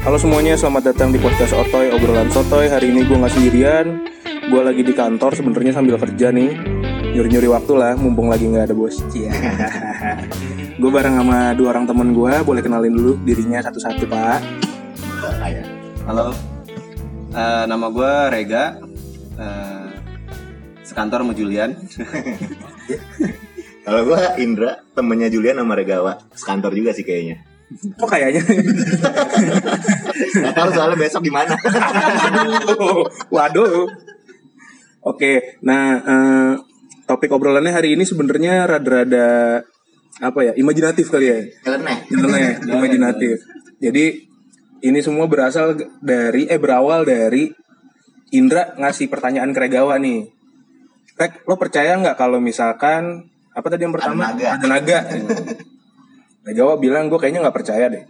Halo semuanya, selamat datang di podcast Otoy obrolan Sotoy. Hari ini gue nggak sendirian, gue lagi di kantor sebenarnya sambil kerja nih, nyuri-nyuri waktu lah, mumpung lagi nggak ada bos. Cia. gue bareng sama dua orang temen gue, boleh kenalin dulu dirinya satu-satu pak. Halo, Eh, nama gue Rega, Eh, sekantor sama Julian. Kalau gue Indra, temennya Julian sama Regawa, sekantor juga sih kayaknya. Kok kayaknya? Gak tahu soalnya besok gimana. Waduh, waduh. Oke, nah eh, topik obrolannya hari ini sebenarnya rada-rada apa ya, imajinatif kali ya. Nyeleneh. Nyeleneh, imajinatif. Jadi ini semua berasal dari eh berawal dari Indra ngasih pertanyaan ke Regawa nih. Rek, lo percaya nggak kalau misalkan apa tadi yang pertama? naga. Ada naga. Regawa bilang gue kayaknya nggak percaya deh.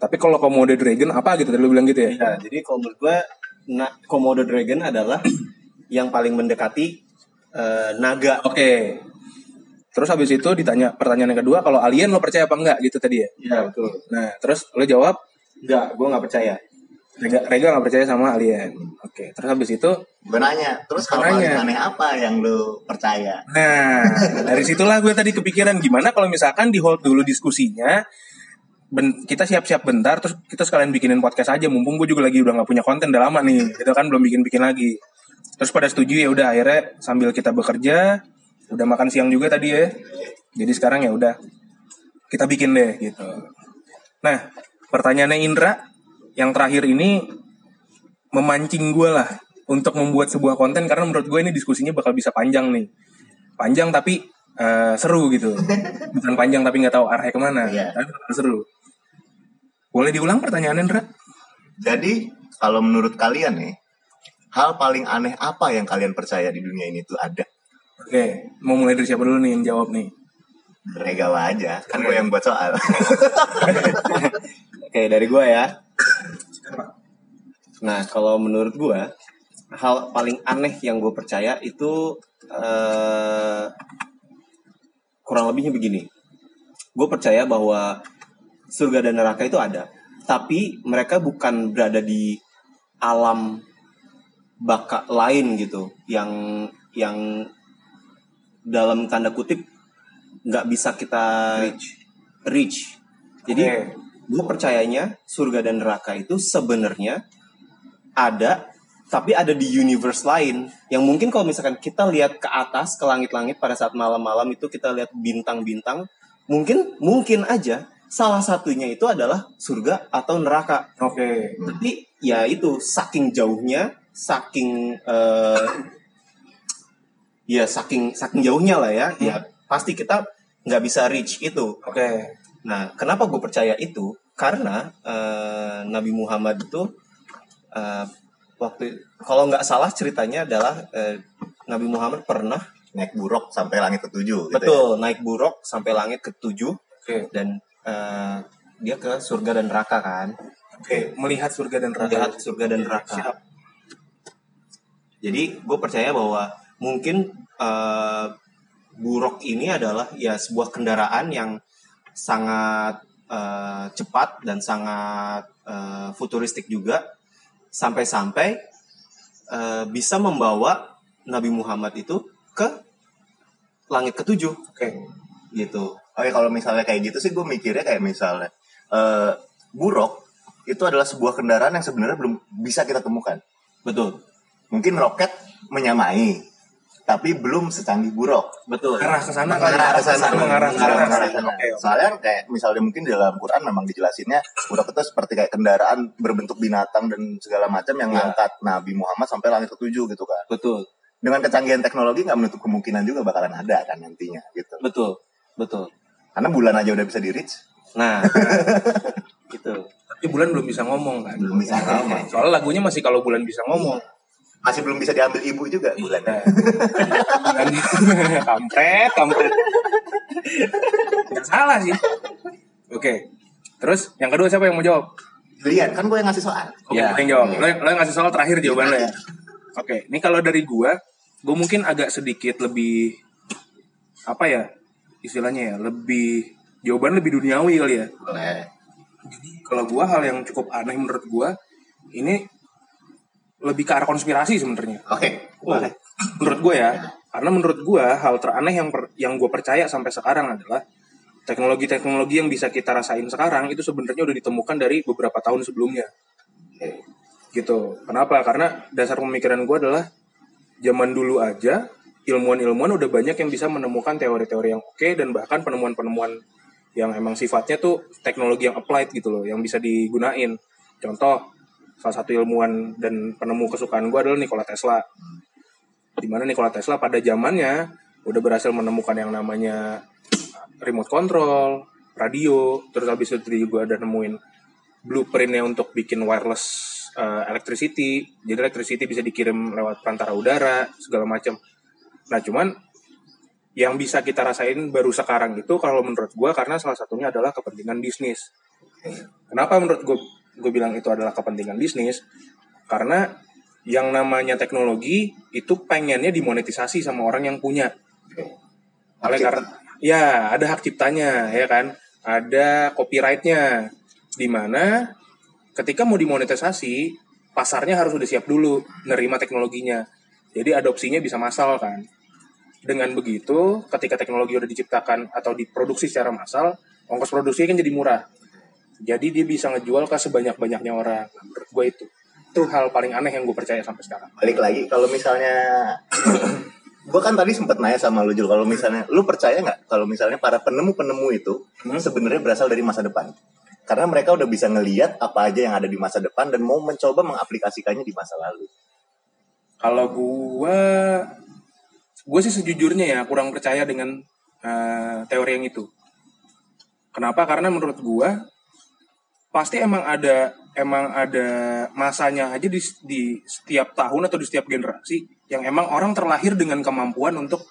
Tapi kalau Komodo Dragon apa gitu tadi lo bilang gitu ya? Ya, jadi kalau menurut gue, na- Komodo Dragon adalah yang paling mendekati eh, naga. Oke. Terus habis itu ditanya pertanyaan yang kedua kalau alien lo percaya apa enggak gitu tadi ya? Ya betul. Nah, terus lo jawab Enggak, gue nggak percaya. Rega Rega nggak percaya sama alien. Oke, terus habis itu Gue nanya, terus Nanya. paling aneh apa yang lu percaya? Nah, dari situlah gue tadi kepikiran gimana kalau misalkan di hold dulu diskusinya, ben- kita siap-siap bentar, terus kita sekalian bikinin podcast aja, mumpung gue juga lagi udah nggak punya konten udah lama nih, gitu kan belum bikin-bikin lagi. Terus pada setuju ya udah akhirnya sambil kita bekerja, udah makan siang juga tadi ya, jadi sekarang ya udah kita bikin deh gitu. Nah, pertanyaannya Indra yang terakhir ini memancing gue lah untuk membuat sebuah konten karena menurut gue ini diskusinya bakal bisa panjang nih panjang tapi eh, seru gitu bukan panjang tapi nggak tahu arahnya ke mana Iya. tapi seru boleh diulang pertanyaannya Indra Jadi, kalau menurut kalian nih, hal paling aneh apa yang kalian percaya di dunia ini tuh ada? oke mau mulai dari siapa dulu nih yang jawab nih Regawa aja, kan gue yang buat soal. Oke, dari gue ya. Nah, kalau menurut gue, hal paling aneh yang gue percaya itu eh, kurang lebihnya begini. Gue percaya bahwa surga dan neraka itu ada, tapi mereka bukan berada di alam baka lain gitu, yang yang dalam tanda kutip nggak bisa kita reach. Jadi Oke. Gue percayanya surga dan neraka itu sebenarnya ada tapi ada di universe lain. Yang mungkin kalau misalkan kita lihat ke atas ke langit-langit pada saat malam-malam itu kita lihat bintang-bintang mungkin mungkin aja salah satunya itu adalah surga atau neraka. Oke. Tapi ya itu saking jauhnya saking eh, ya saking saking jauhnya lah ya. Ya pasti kita nggak bisa reach itu. Oke Nah, kenapa gue percaya itu? Karena eh, Nabi Muhammad itu eh, waktu kalau nggak salah ceritanya adalah eh, Nabi Muhammad pernah Naik buruk sampai langit ketujuh. Gitu betul naik buruk sampai langit ketujuh oke dan eh, dia ke surga dan neraka kan, oke melihat surga dan neraka melihat surga dan neraka. Siap. Jadi gue percaya bahwa mungkin eh, buruk ini adalah ya sebuah kendaraan yang sangat eh, cepat dan sangat eh, futuristik juga sampai-sampai eh, bisa membawa Nabi Muhammad itu ke langit ketujuh oke gitu. Oke, kalau misalnya kayak gitu sih gue mikirnya kayak misalnya eh buruk itu adalah sebuah kendaraan yang sebenarnya belum bisa kita temukan. Betul. Mungkin roket menyamai, tapi belum secanggih buruk. Betul. arah ke sana ke sana mengarah ke sana mengarah ke sana. soalnya kayak misalnya mungkin di dalam Quran memang dijelasinnya udah itu seperti kayak kendaraan berbentuk binatang dan segala macam yang Iya. ngangkat Nabi Muhammad sampai langit ketujuh gitu kan Betul. dengan kecanggihan teknologi nggak menutup kemungkinan juga bakalan ada kan nantinya gitu Betul. Betul. karena bulan aja udah bisa di reach Nah, gitu. tapi bulan belum bisa ngomong kan belum bisa ngomong soalnya lagunya masih kalau bulan bisa ngomong masih belum bisa diambil ibu juga bulan Nah, bulan kampret kampret. Nggak salah sih. Oke. Terus yang kedua siapa yang mau jawab? Lihat kan gue yang ngasih soal. Oke, Ya. yang jawab. Lo, lo yang ngasih soal terakhir jawaban lo ya. Oke, ini kalau dari gua, gua mungkin agak sedikit lebih apa ya istilahnya ya, lebih jawaban lebih duniawi kali ya. boleh. Kalau gua hal yang cukup aneh menurut gua ini lebih ke arah konspirasi sebenarnya. Oke, boleh. Menurut gua ya, karena menurut gua hal teraneh yang per- yang gua percaya sampai sekarang adalah teknologi-teknologi yang bisa kita rasain sekarang itu sebenarnya udah ditemukan dari beberapa tahun sebelumnya. Gitu. Kenapa? Karena dasar pemikiran gua adalah zaman dulu aja ilmuwan-ilmuwan udah banyak yang bisa menemukan teori-teori yang oke dan bahkan penemuan-penemuan yang emang sifatnya tuh teknologi yang applied gitu loh, yang bisa digunain. Contoh, salah satu ilmuwan dan penemu kesukaan gue adalah Nikola Tesla. Di mana Nikola Tesla pada zamannya udah berhasil menemukan yang namanya remote control, radio, terus habis itu juga ada nemuin blueprintnya untuk bikin wireless uh, electricity. Jadi electricity bisa dikirim lewat perantara udara, segala macam. Nah cuman yang bisa kita rasain baru sekarang itu kalau menurut gue karena salah satunya adalah kepentingan bisnis. Kenapa menurut gue gue bilang itu adalah kepentingan bisnis? Karena yang namanya teknologi itu pengennya dimonetisasi sama orang yang punya. Oleh karena ya ada hak ciptanya ya kan, ada copyrightnya, di mana ketika mau dimonetisasi pasarnya harus udah siap dulu nerima teknologinya. Jadi adopsinya bisa massal kan. Dengan begitu, ketika teknologi udah diciptakan atau diproduksi secara massal, ongkos produksinya kan jadi murah. Jadi dia bisa ngejual ke sebanyak-banyaknya orang. Nah, menurut gue itu. Itu hal paling aneh yang gue percaya sampai sekarang. Balik lagi, kalau misalnya gue kan tadi sempat nanya sama lu Jul, kalau misalnya lu percaya nggak kalau misalnya para penemu-penemu itu Hmm? sebenarnya berasal dari masa depan? Karena mereka udah bisa ngeliat apa aja yang ada di masa depan dan mau mencoba mengaplikasikannya di masa lalu. Kalau gue, gue sih sejujurnya ya kurang percaya dengan eh, teori yang itu. Kenapa? Karena menurut gue pasti emang ada emang ada masanya aja di, di setiap tahun atau di setiap generasi yang emang orang terlahir dengan kemampuan untuk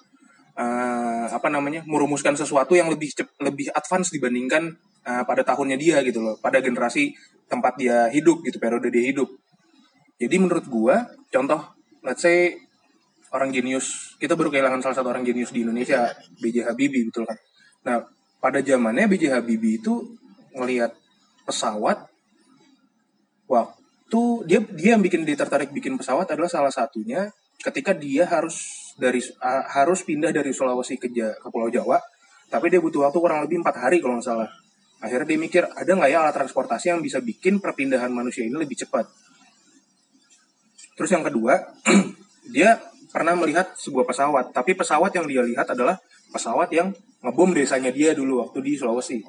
eh, apa namanya merumuskan sesuatu yang lebih cep- lebih advance dibandingkan eh, pada tahunnya dia gitu loh pada generasi tempat dia hidup gitu periode dia hidup jadi menurut gua contoh let's say orang jenius kita baru kehilangan salah satu orang jenius di Indonesia B.J. Habibie betul kan nah pada zamannya B.J. Habibie itu ngelihat pesawat waktu dia dia yang bikin dia tertarik bikin pesawat adalah salah satunya ketika dia harus dari uh, harus pindah dari Sulawesi ke, ke Pulau Jawa tapi dia butuh waktu kurang lebih empat hari kalau nggak salah. Akhirnya dia mikir ada nggak ya alat transportasi yang bisa bikin perpindahan manusia ini lebih cepat? Terus yang kedua dia pernah melihat sebuah pesawat tapi pesawat yang dia lihat adalah pesawat yang ngebom desanya dia dulu waktu di Sulawesi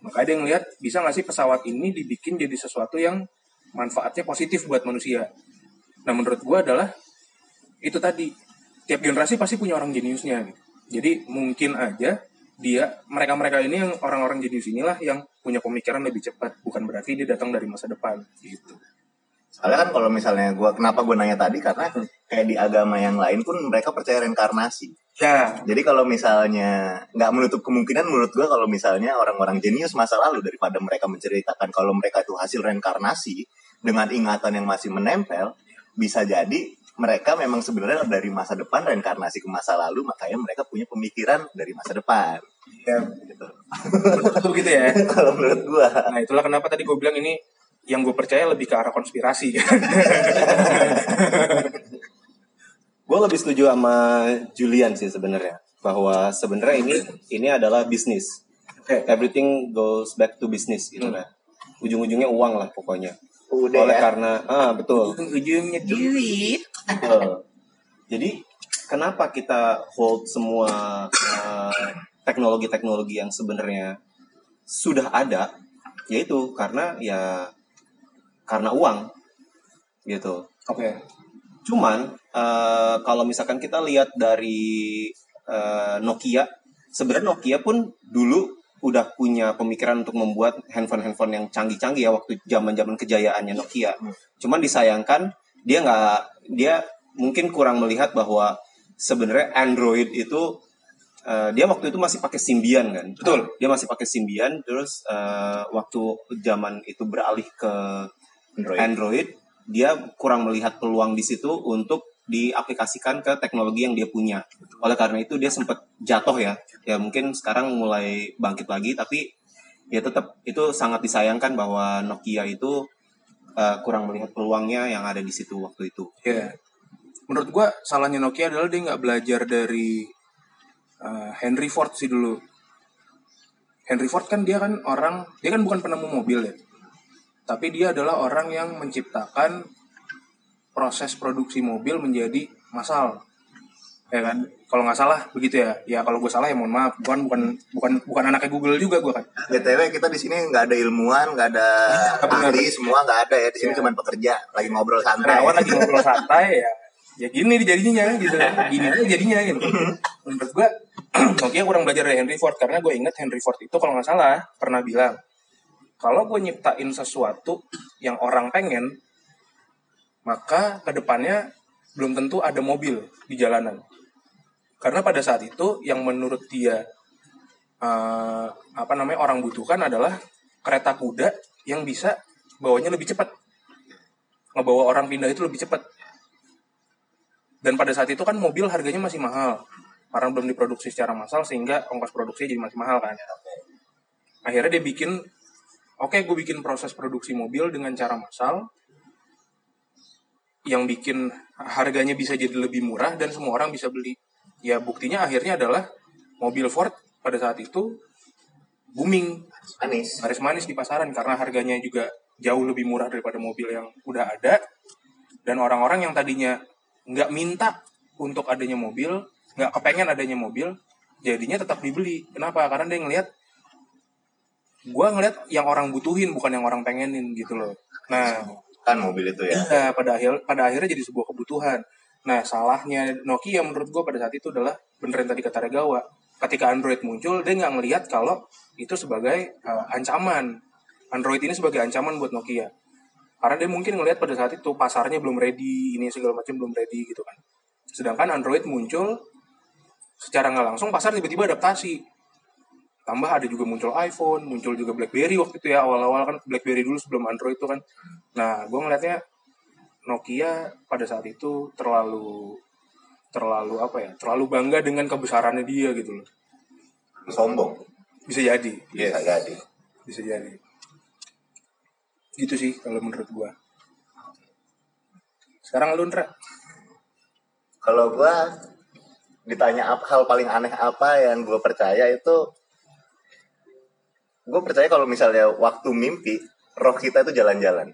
Oke. Makanya dia ngelihat bisa nggak sih pesawat ini dibikin jadi sesuatu yang manfaatnya positif buat manusia. Nah menurut gua adalah itu tadi tiap generasi pasti punya orang jeniusnya. gitu. Jadi mungkin aja dia mereka-mereka ini yang orang-orang jenius inilah yang punya pemikiran lebih cepat. Bukan berarti dia datang dari masa depan gitu. Soalnya kan kalau misalnya gua kenapa gue nanya tadi karena kayak di agama yang lain pun mereka percaya reinkarnasi. Ya, Jadi kalau misalnya nggak menutup kemungkinan menurut gua kalau misalnya orang-orang jenius masa lalu daripada mereka menceritakan kalau mereka itu hasil reinkarnasi dengan ingatan yang masih menempel, bisa jadi mereka memang sebenarnya dari masa depan reinkarnasi ke masa lalu, makanya mereka punya pemikiran dari masa depan. ya Gitu. betul begitu ya. kalau menurut gua. Nah itulah kenapa tadi gue bilang ini yang gue percaya lebih ke arah konspirasi. Gue lebih setuju sama Julian sih sebenarnya bahwa sebenarnya ini ini adalah bisnis. Everything goes back to business gitu lah. Ujung-ujungnya uang lah pokoknya. Udah Oleh ya. karena ah betul. Ujungnya duit. Betul. Jadi kenapa kita hold semua eh, teknologi-teknologi yang sebenarnya sudah ada yaitu karena ya karena uang gitu. Oke. Cuman eh, kalau misalkan kita lihat dari eh, Nokia, sebenarnya Nokia pun dulu udah punya pemikiran untuk membuat handphone-handphone yang canggih-canggih ya waktu zaman-zaman kejayaannya Nokia. Cuman disayangkan dia nggak dia mungkin kurang melihat bahwa sebenarnya Android itu eh, dia waktu itu masih pakai Symbian kan. Betul. Dia masih pakai Symbian terus eh, waktu zaman itu beralih ke Android. Android, dia kurang melihat peluang di situ untuk diaplikasikan ke teknologi yang dia punya. Oleh karena itu dia sempat jatuh ya. Ya mungkin sekarang mulai bangkit lagi tapi ya tetap itu sangat disayangkan bahwa Nokia itu eh, kurang melihat peluangnya yang ada di situ waktu itu. Ya. Menurut gua salahnya Nokia adalah dia nggak belajar dari uh, Henry Ford sih dulu. Henry Ford kan dia kan orang, dia kan bukan penemu mobil ya. Tapi dia adalah orang yang menciptakan proses produksi mobil menjadi massal. Ya kan? Kalau nggak salah begitu ya. Ya kalau gue salah ya mohon maaf. Bukan bukan bukan bukan anaknya Google juga gue kan. btw kita di sini nggak ada ilmuwan nggak ada ahli semua nggak ada ya di sini Iya. cuma pekerja lagi ngobrol santai Karyawan lagi ngobrol santai ya. Ya gini jadinya gitu. Gini aja jadinya gitu. Menurut gua Nokia kurang belajar dari Henry Ford karena gue ingat Henry Ford itu kalau nggak salah pernah bilang kalau gue nyiptain sesuatu yang orang pengen maka ke depannya belum tentu ada mobil di jalanan. Karena pada saat itu yang menurut dia eh, apa namanya orang butuhkan adalah kereta kuda yang bisa bawanya lebih cepat. Ngebawa orang pindah itu lebih cepat. Dan pada saat itu kan mobil harganya masih mahal. Karena belum diproduksi secara massal sehingga ongkos produksinya jadi masih mahal kan. Akhirnya dia bikin, oke gue bikin proses produksi mobil dengan cara massal. Yang bikin harganya bisa jadi lebih murah dan semua orang bisa beli. Ya buktinya akhirnya adalah mobil Ford pada saat itu booming Anis manis-manis di pasaran karena harganya juga jauh lebih murah daripada mobil yang udah ada dan orang-orang yang tadinya nggak minta untuk adanya mobil nggak kepengen adanya mobil jadinya tetap dibeli kenapa karena dia ngelihat gua ngelihat yang orang butuhin bukan yang orang pengenin gitu loh nah kan mobil itu ya Iya, pada akhir pada akhirnya jadi sebuah kebutuhan. Nah, salahnya Nokia menurut gue pada saat itu adalah bener yang tadi kata Regawa. Ketika Android muncul, dia nggak ngelihat kalau itu sebagai uh, ancaman. Android ini sebagai ancaman buat Nokia. Karena dia mungkin ngelihat pada saat itu pasarnya belum ready, ini segala macam belum ready gitu kan. Sedangkan Android muncul secara nggak langsung pasar tiba-tiba adaptasi. Tambah ada juga muncul iPhone, muncul juga BlackBerry waktu itu ya awal-awal kan BlackBerry dulu sebelum Android itu kan. Nah, gue ngeliatnya Nokia pada saat itu terlalu terlalu apa ya? Terlalu bangga dengan kebesarannya dia gitu loh. sombong Bisa jadi. bisa jadi Bisa jadi. Gitu sih kalau menurut gua. Sekarang lu Ndra. kalau gua ditanya apa hal paling aneh apa yang gue percaya itu gue percaya kalau misalnya waktu mimpi roh kita itu jalan-jalan.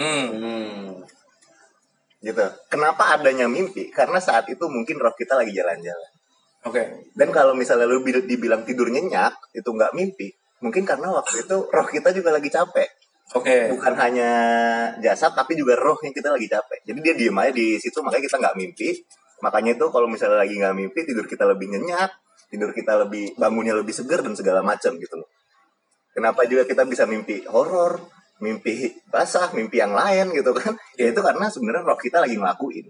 Hmm. Hmm. gitu. Kenapa adanya mimpi? Karena saat itu mungkin roh kita lagi jalan-jalan. Oke. dan kalau misalnya lu bil- dibilang tidur nyenyak itu nggak mimpi. Mungkin karena waktu itu roh kita juga lagi capek. Oke. bukan hanya jasad tapi juga roh yang kita lagi capek. Jadi dia diem aja di situ makanya kita nggak mimpi. Makanya itu kalau misalnya lagi nggak mimpi tidur kita lebih nyenyak tidur kita lebih bangunnya lebih segar dan segala macam gitu loh kenapa juga kita bisa mimpi horor mimpi basah mimpi yang lain gitu kan ya itu karena sebenarnya roh kita lagi ngelakuin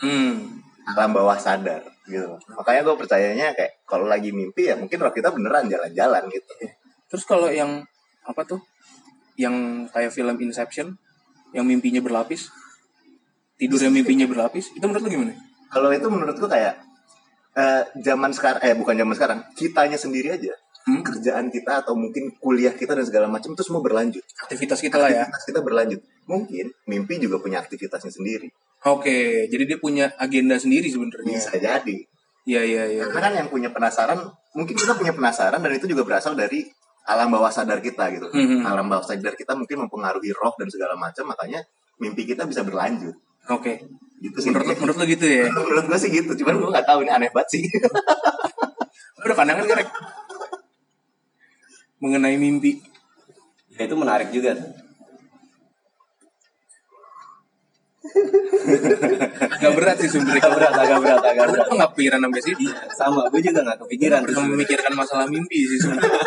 Hmm. alam bawah sadar gitu makanya gue percayanya kayak kalau lagi mimpi ya mungkin roh kita beneran jalan-jalan gitu Terus kalau yang apa tuh? Yang kayak film Inception yang mimpinya berlapis. Tidurnya mimpinya berlapis. Itu menurut lu gimana? kalau itu menurut gue kayak eh, zaman sekarang eh bukan zaman sekarang kitanya sendiri aja Hmm? kerjaan kita atau mungkin kuliah kita dan segala macam itu semua berlanjut Aktivitas kita lah ya. aktivitas kita berlanjut mungkin mimpi juga punya aktivitasnya sendiri Oke, jadi dia punya agenda sendiri sebenarnya. bisa jadi Iya iya iya. karena kan yang punya penasaran mungkin kita punya penasaran dan itu juga berasal dari alam bawah sadar kita gitu Mhm. alam bawah sadar kita mungkin mempengaruhi roh dan segala macam makanya mimpi kita bisa berlanjut Oke. gitu sih Menurut menurut lu gitu ya? menurut gue sih gitu cuman gue nggak tahu ini aneh banget sih Udah pandangan gak, Rek? Mengenai mimpi. Ya, itu menarik juga. Agak berat sih sebenarnya. Agak berat, agak berat, agak berat. Gue gak pikiran sampai sini. Sama, gue juga gak kepikiran. Pernah memikirkan masalah mimpi sih sebenarnya.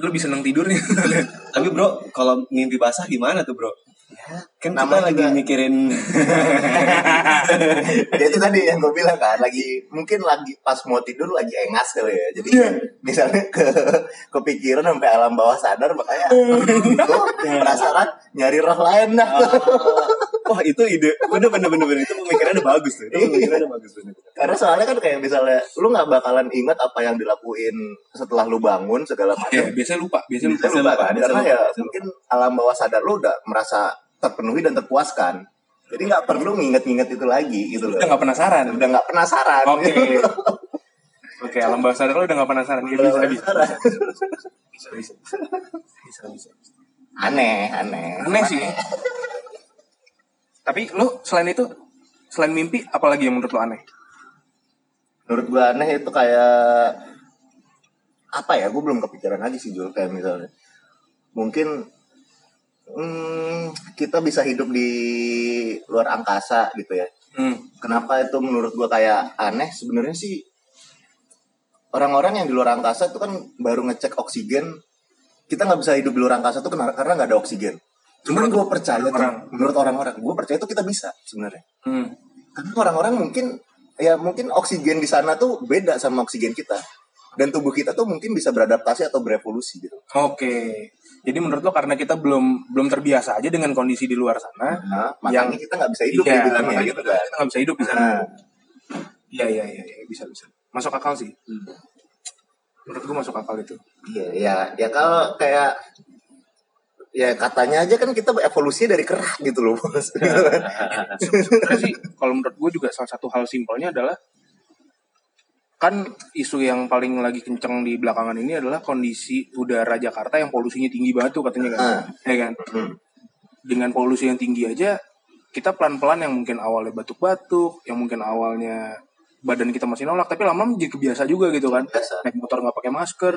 Gue lebih seneng tidurnya. Tapi bro, kalau mimpi basah gimana tuh bro? Kan kita lagi juga- mikirin. Ya itu tadi yang gue bilang kan lagi mungkin lagi pas mau tidur lagi engas kali ya. Jadi Iya. misalnya ke kepikiran sampai alam bawah sadar makanya gue penasaran nyari roh lain dah wah itu ide bener bener bener bener itu pemikirannya bagus tuh itu pemikirannya bagus bener Karena soalnya kan kayak misalnya lu nggak bakalan ingat apa yang dilakuin setelah lu bangun segala macam. Ya, biasanya lupa, biasanya lupa. Biasa lupa kan? biasa Karena lupa, ya biasa mungkin alam bawah sadar lu udah merasa terpenuhi dan terpuaskan. Jadi nggak perlu nginget-nginget itu lagi gitu loh. Udah nggak penasaran. Udah nggak penasaran. Oke. Oke, alam bawah sadar lo udah gak penasaran. Ya, bisa, bisa. Bisa, bisa. Bisa, bisa. Aneh, aneh. Aneh sih. Tapi lo selain itu, selain mimpi, apalagi yang menurut lo aneh? Menurut gua aneh itu kayak apa ya? Gue belum kepikiran lagi sih Jul kayak misalnya mungkin hmm, kita bisa hidup di luar angkasa gitu ya. Hmm. Kenapa itu menurut gua kayak aneh? Sebenarnya sih orang-orang yang di luar angkasa itu kan baru ngecek oksigen. Kita nggak bisa hidup di luar angkasa tuh karena karena nggak ada oksigen. Cuman gue percaya tuh, Orang. menurut orang-orang, gue percaya itu kita bisa sebenarnya. Hmm. Karena orang-orang mungkin ya mungkin oksigen di sana tuh beda sama oksigen kita. Dan tubuh kita tuh mungkin bisa beradaptasi atau berevolusi gitu. Oke. Jadi menurut lo karena kita belum belum terbiasa aja dengan kondisi di luar sana, Nah, makanya kita nggak bisa hidup iya, dibilangnya makanya gitu kita kan. nggak bisa hidup di sana. Nah, Iya, iya, iya, iya, bisa, bisa. Masuk akal sih. Menurut gue masuk akal itu. iya, ya, ya kalau kayak ya katanya aja kan kita evolusi dari kerah gitu loh bos. Sebenarnya sih kalau menurut gue juga salah satu hal simpelnya adalah kan isu yang paling lagi kenceng di belakangan ini adalah kondisi udara Jakarta yang polusinya tinggi banget tuh katanya kan, Ah. ya kan. Hmm. Dengan polusi yang tinggi aja kita pelan-pelan yang mungkin awalnya batuk-batuk, yang mungkin awalnya badan kita masih nolak, tapi lama-lama jadi kebiasa juga gitu kan. Biasa. Naik motor nggak pakai masker,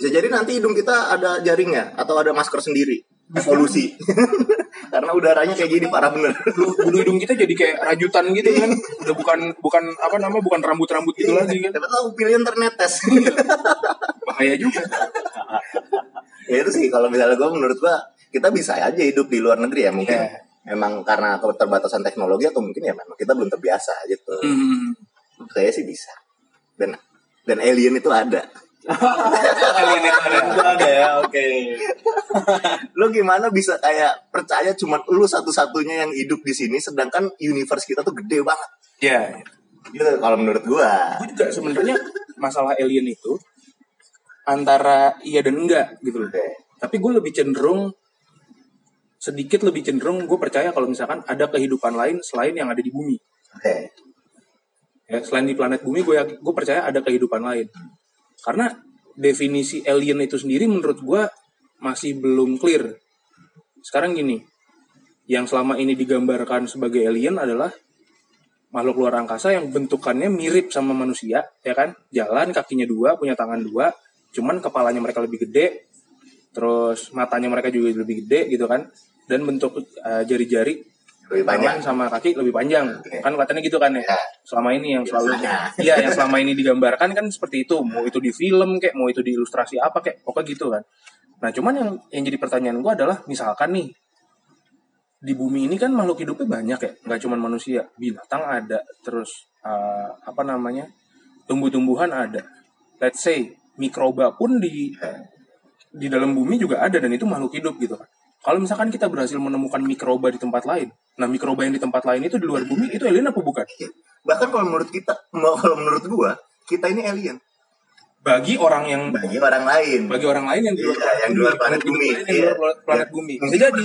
Bisa jadi nanti hidung kita ada jaringnya atau ada masker sendiri. Evolusi. Karena udaranya kayak gini parah bener. bulu, hidung kita jadi kayak rajutan gitu kan. Udah bukan bukan apa namanya bukan rambut-rambut gitu lagi kan. Tapi tahu pilihan ternetes. Bahaya juga. ya itu sih kalau misalnya gue menurut gue kita bisa aja hidup di luar negeri ya mungkin. Iya. Memang karena keterbatasan teknologi atau mungkin ya memang kita belum terbiasa gitu. Hmm. Saya sih bisa. Dan dan alien itu ada. Itu ada. ya oke Lu gimana bisa kayak percaya cuman lu satu-satunya yang hidup di sini sedangkan universe kita tuh gede banget. Ya, Gitu kalau menurut gua. gue juga sebenarnya masalah alien itu antara iya dan enggak gitu loh. Oke. Tapi gue lebih cenderung sedikit lebih cenderung gue percaya kalau misalkan ada kehidupan lain selain yang ada di bumi. Oke. Ya, selain di planet bumi gue gue percaya ada kehidupan lain. Karena definisi alien itu sendiri menurut gue masih belum clear. Sekarang gini, yang selama ini digambarkan sebagai alien adalah makhluk luar angkasa yang bentukannya mirip sama manusia, ya kan? Jalan, kakinya dua, punya tangan dua, cuman kepalanya mereka lebih gede, terus matanya mereka juga lebih gede gitu kan, dan bentuk uh, jari-jari Lebih tangan banyak. sama kaki lebih panjang, Oke. kan kelihatannya gitu kan ya? Ya. Selama ini yang selalu, Biasanya. iya yang selama ini digambarkan kan seperti itu, mau itu di film kayak, mau itu di ilustrasi apa kayak, pokoknya gitu kan. Nah cuman yang yang jadi pertanyaan gue adalah misalkan nih di bumi ini kan makhluk hidupnya banyak ya, nggak cuma manusia, binatang ada, terus uh, apa namanya tumbuh-tumbuhan ada. Let's say mikroba pun di di dalam bumi juga ada dan itu makhluk hidup gitu kan. Kalau misalkan kita berhasil menemukan mikroba di tempat lain, nah mikroba yang di tempat lain itu di luar bumi itu alien apa bukan? Bahkan kalau menurut kita, kalau menurut gua, kita ini alien. Bagi orang yang Bagi orang lain. bagi orang lain yang di luar, Iya, yang di luar planet bumi. yang di luar Iya. planet bumi. Bisa jadi.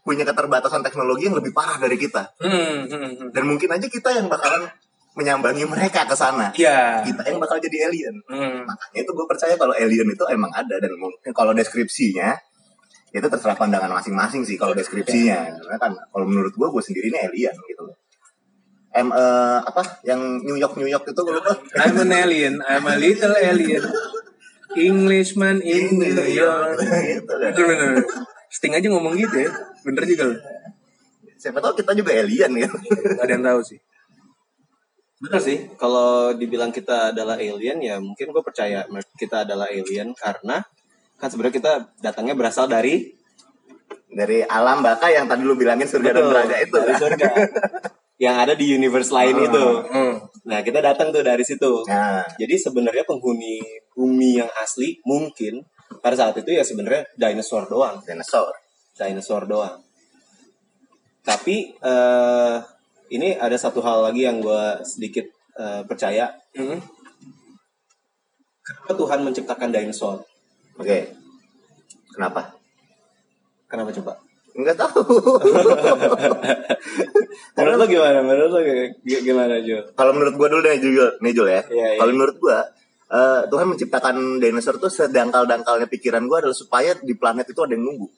punya keterbatasan teknologi yang lebih parah dari kita. Hmm, hmm, hmm. Dan mungkin aja kita yang bakalan menyambangi mereka ke sana. Iya. Kita yang bakal jadi alien. Hmm. Makanya itu gue percaya kalau alien itu emang ada dan mungkin kalau deskripsinya itu terserah pandangan masing-masing sih kalau deskripsinya. Karena kan kalau menurut gue gue sendiri ini alien gitu loh. Em eh, apa yang New York New York itu gue lupa. I'm an alien, I'm a little alien. Englishman in New York. gitu kan. Bener, bener. Sting aja ngomong gitu ya. Bener juga loh. Siapa tahu kita juga alien gitu. Gak ada yang tahu sih. bener sih kalau dibilang kita adalah alien ya mungkin gue percaya kita adalah alien karena kan sebenarnya kita datangnya berasal dari Dari alam baka yang tadi lu bilangin surga dan Betul, neraka itu. dari surga yang ada di universe lain Ah. itu Hmm. nah kita datang tuh dari situ Nah, Jadi sebenarnya penghuni bumi yang asli mungkin pada saat itu ya sebenarnya dinosaur doang, dinosaur. dinosaur doang. Tapi eh, ini ada satu hal lagi yang gue sedikit eh, percaya. Hmm. Kenapa Tuhan menciptakan dinosaur? Oke. Kenapa? Kenapa coba? Enggak tahu. Menurut lo gimana? Menurut lo gimana Jo? Kalau menurut gua dulu deh Jul, nih Jul ya. Iya, iya. Kalau menurut gua eh, Tuhan menciptakan dinosaur tuh sedangkal-dangkalnya pikiran gua adalah supaya di planet itu ada yang nunggu.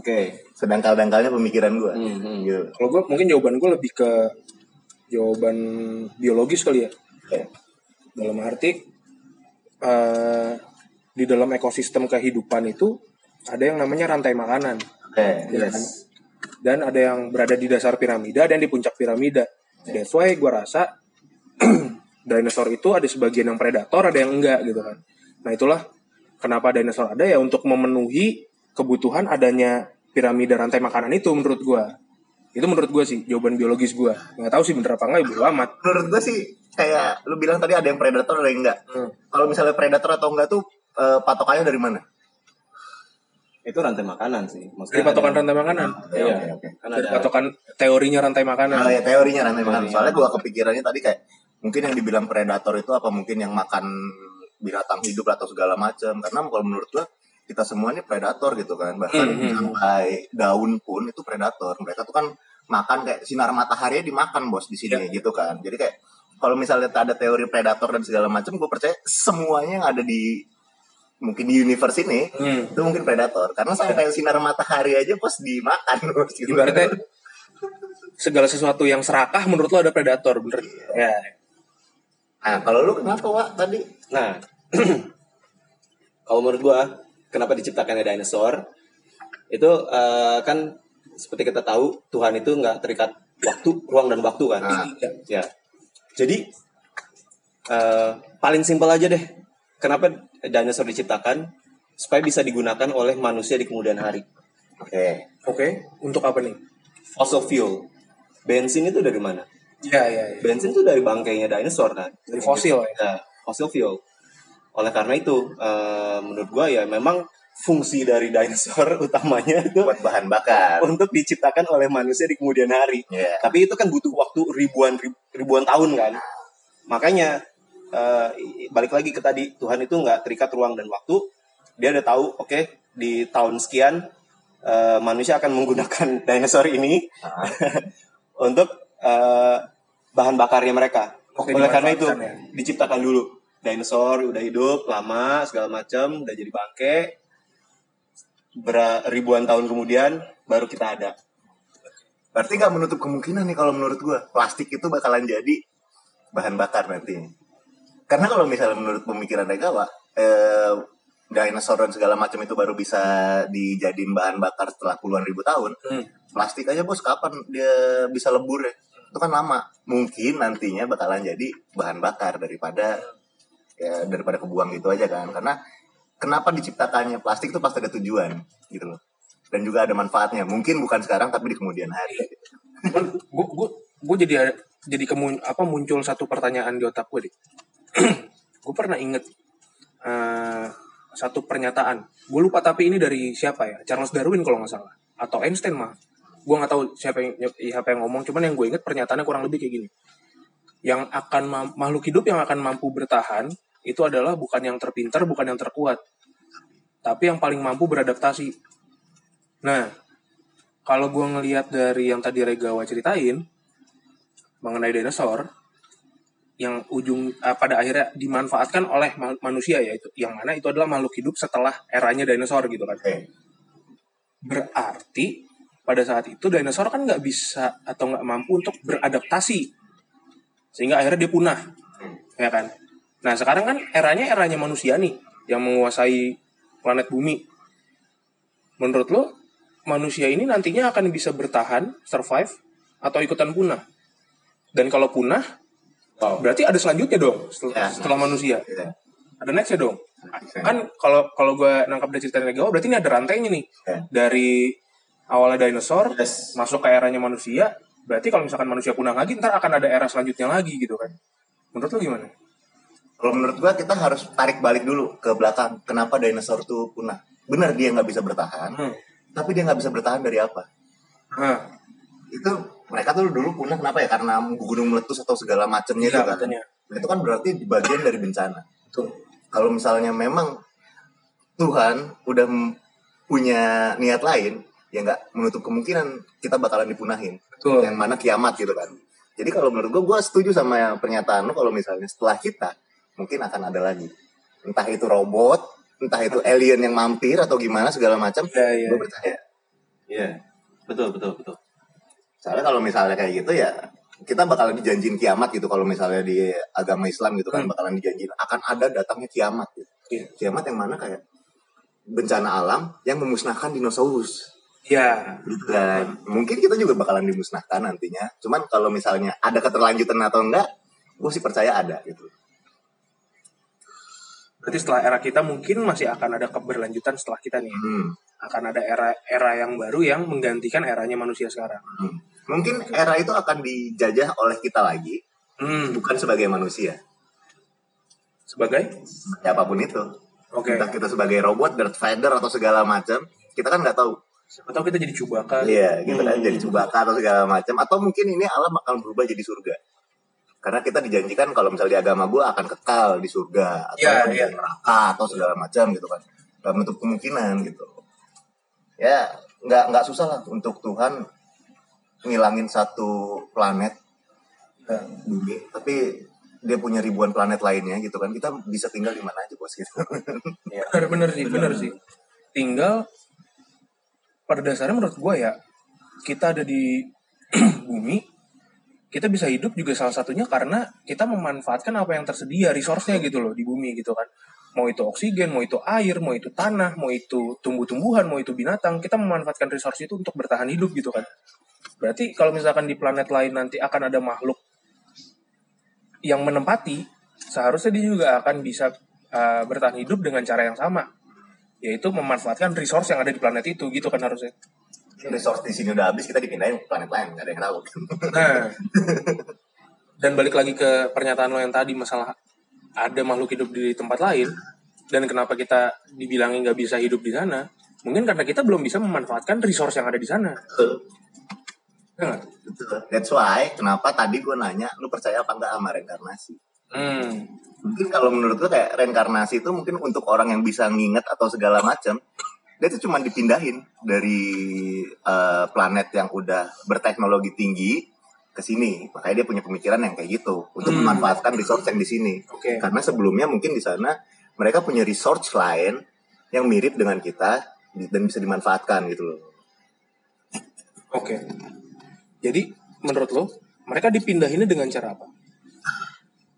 Oke. Sedangkal-dangkalnya pemikiran gua. Hmm, hmm. Gitu. Kalau gue mungkin jawaban gue lebih ke jawaban biologis kali ya. Oke. Dalam arti eh, di dalam ekosistem kehidupan itu ada yang namanya rantai makanan. Oke. ya kan? Dan ada yang berada di dasar piramida dan di puncak piramida. That's why gue rasa dinosaur itu ada sebagian yang predator, ada yang enggak gitu kan. Nah itulah kenapa dinosaur ada ya untuk memenuhi kebutuhan adanya piramida rantai makanan itu menurut gue. Itu menurut gue sih jawaban biologis gue. Nggak tahu sih bener apa enggak, ibu amat. Menurut gua sih kayak lu bilang tadi ada yang predator ada yang enggak. Hmm. Kalau misalnya predator atau enggak tuh eh, patokannya dari mana? Itu rantai makanan sih. Dari Maksudnya patokan ada- rantai makanan. Oke, Iya. oke, oke. Kan Dari ada patokan teorinya rantai makanan. Nah, ya teorinya rantai makanan. Soalnya gua kepikirannya tadi kayak mungkin yang dibilang predator itu apa mungkin yang makan binatang hidup atau segala macam. Karena kalau menurut gua kita semua ini predator gitu kan. Bahkan Hmm, hmm. sampai daun pun itu predator. Mereka tuh kan makan kayak sinar matahari dimakan bos di sini Ya. gitu kan. Jadi kayak kalau misalnya ada teori predator dan segala macam, gue percaya semuanya yang ada di mungkin di universe ini Hmm. itu mungkin predator karena sampai sinar matahari aja bos dimakan bos gitu. Ibaratnya segala sesuatu yang serakah menurut lo ada predator, bener? Ya. Nah, kalau lu kenapa, Wak, tadi? Nah, kalau menurut gua, kenapa diciptakannya dinosaur? Itu eh, kan seperti kita tahu Tuhan itu nggak terikat waktu, ruang dan waktu kan. Nah. Ya. Jadi eh, paling simpel aja deh. Kenapa dinosaur diciptakan? Supaya bisa digunakan oleh manusia di kemudian hari. Oke. Oke, untuk apa nih? Fossil fuel. Bensin itu dari mana? Ya, ya, ya. Bensin itu dari bangkainya dinosaur kan. Dari fosil ya. Ya, fossil fuel. Oleh karena itu, eh, menurut gua ya memang fungsi dari dinosaur utamanya itu Buat bahan bakar. untuk diciptakan oleh manusia di kemudian hari. Iya. Tapi itu kan butuh waktu ribuan rib- ribuan tahun kan. Makanya eh, balik lagi ke tadi Tuhan itu nggak terikat ruang dan waktu. Dia udah tahu, oke di tahun sekian eh, manusia akan menggunakan dinosaur ini untuk eh, bahan bakarnya mereka. Oke, Oleh karena itu ya. diciptakan dulu dinosaur udah hidup lama segala macam udah jadi bangke Ber- ribuan tahun kemudian baru kita ada Berarti nggak menutup kemungkinan nih kalau menurut gua plastik itu bakalan jadi bahan bakar nanti. Karena kalau misalnya menurut pemikiran Regawa, eh, dinosaur dan segala macam itu baru bisa dijadiin bahan bakar setelah puluhan ribu tahun. Hmm. Plastik aja bos kapan dia bisa lebur ya? Itu kan lama. Mungkin nantinya bakalan jadi bahan bakar daripada ya daripada kebuang gitu aja kan. Karena kenapa diciptakannya plastik itu pasti ada tujuan gitu loh. Dan juga ada manfaatnya. Mungkin bukan sekarang tapi di kemudian hari. Gue gue jadi jadi kemun apa muncul satu pertanyaan di otak gue deh. gue pernah inget eh, satu pernyataan. Gue lupa tapi ini dari siapa ya? Charles Darwin kalau nggak salah atau Einstein mah. Gue nggak tahu siapa yang siapa yang ngomong. Cuman yang gue inget pernyataannya kurang lebih kayak gini. Yang akan makhluk hidup yang akan mampu bertahan itu adalah bukan yang terpintar, bukan yang terkuat, tapi yang paling mampu beradaptasi. Nah, kalau gue ngelihat dari yang tadi Regawa ceritain mengenai dinosaur yang ujung eh, pada akhirnya dimanfaatkan oleh ma- manusia ya itu yang mana itu adalah makhluk hidup setelah eranya dinosaur gitu kan. Oke. berarti pada saat itu dinosaur kan nggak bisa atau nggak mampu untuk beradaptasi sehingga akhirnya dia punah ya kan. Nah sekarang kan eranya eranya manusia nih yang menguasai planet bumi. Menurut lo manusia ini nantinya akan bisa bertahan survive atau ikutan punah? Dan kalau punah berarti ada selanjutnya dong setelah, Ya. setelah manusia Gitu. ada nextnya dong kan kalau kalau gue nangkap dari cerita Negawa berarti ini ada rantainya nih Ya. dari awalnya dinosaur Yes. masuk ke eranya manusia berarti kalau misalkan manusia punah lagi ntar akan ada era selanjutnya lagi gitu kan menurut lo gimana Kalau menurut gua kita harus tarik balik dulu ke belakang. Kenapa dinosaur tuh punah? Benar dia nggak bisa bertahan, Hmm. tapi dia nggak bisa bertahan dari apa? Hah, itu mereka tuh dulu punah kenapa ya karena gunung meletus atau segala macamnya iya itu kan katanya. itu kan berarti bagian dari bencana Betul. kalau misalnya memang Tuhan udah punya niat lain ya nggak menutup kemungkinan kita bakalan dipunahin Betul. yang mana kiamat gitu kan jadi kalau menurut gue gue setuju sama yang pernyataan lu kalau misalnya setelah kita mungkin akan ada lagi entah itu robot entah itu alien yang mampir atau gimana segala macam Iya, iya. gue percaya Iya. Betul, betul, betul. Soalnya kalau misalnya kayak gitu ya kita bakalan dijanjin kiamat gitu kalau misalnya di agama Islam gitu kan Hmm. bakalan dijanjin akan ada datangnya kiamat gitu. Iya. kiamat yang mana kayak bencana alam yang memusnahkan dinosaurus Iya. gitu kan mungkin kita juga bakalan dimusnahkan nantinya cuman kalau misalnya ada keterlanjutan atau enggak gue sih percaya ada gitu Berarti setelah era kita mungkin masih akan ada keberlanjutan setelah kita nih. Hmm. Akan ada era era yang baru yang menggantikan eranya manusia sekarang. Hmm. mungkin era itu akan dijajah oleh kita lagi Hmm. bukan sebagai manusia Sebagai? siapa pun itu Oke. entah kita sebagai robot Darth Vader atau segala macam kita kan nggak tahu tahu kita jadi Chewbacca. Iya, gitu kan Hmm. jadi Chewbacca atau segala macam atau mungkin ini alam akan berubah jadi surga. Karena kita dijanjikan kalau misalnya di agama gue akan kekal di surga atau Iya, di iya. neraka atau segala macam gitu kan. Gak menutup kemungkinan gitu. Ya, nggak nggak susah lah untuk Tuhan ngilangin satu planet Ya. bumi, tapi dia punya ribuan planet lainnya gitu kan. Kita bisa tinggal di mana aja bos gitu. Bener, bener sih, bener sih. Tinggal pada dasarnya menurut gue ya, kita ada di bumi, kita bisa hidup juga salah satunya karena kita memanfaatkan apa yang tersedia, resource-nya gitu loh di bumi gitu kan. Mau itu oksigen, mau itu air, mau itu tanah, mau itu tumbuh-tumbuhan, mau itu binatang, kita memanfaatkan resource itu untuk bertahan hidup gitu kan. Berarti kalau misalkan di planet lain nanti akan ada makhluk yang menempati, seharusnya dia juga akan bisa uh, bertahan hidup dengan cara yang sama, yaitu memanfaatkan resource yang ada di planet itu gitu kan harusnya. Resource di sini udah habis, kita dipindahin ke planet lain, nggak ada yang tahu. Nah, dan balik lagi ke pernyataan lo yang tadi masalah ada makhluk hidup di tempat lain dan kenapa kita dibilangin nggak bisa hidup di sana? Mungkin karena kita belum bisa memanfaatkan resource yang ada di sana. Ya nggak? Betul. That's why kenapa tadi gue nanya lu percaya apa enggak sama reinkarnasi? Hmm, Mungkin kalau menurut gue kayak reinkarnasi itu mungkin untuk orang yang bisa nginget atau segala macam, dia tuh cuma dipindahin dari eh, planet yang udah berteknologi tinggi ke sini. Makanya dia punya pemikiran yang kayak gitu untuk Hmm. memanfaatkan resource yang di sini. Oke. Karena sebelumnya mungkin di sana mereka punya resource lain yang mirip dengan kita dan bisa dimanfaatkan gitu loh. Oke. Jadi menurut lo mereka dipindahinnya dengan cara apa?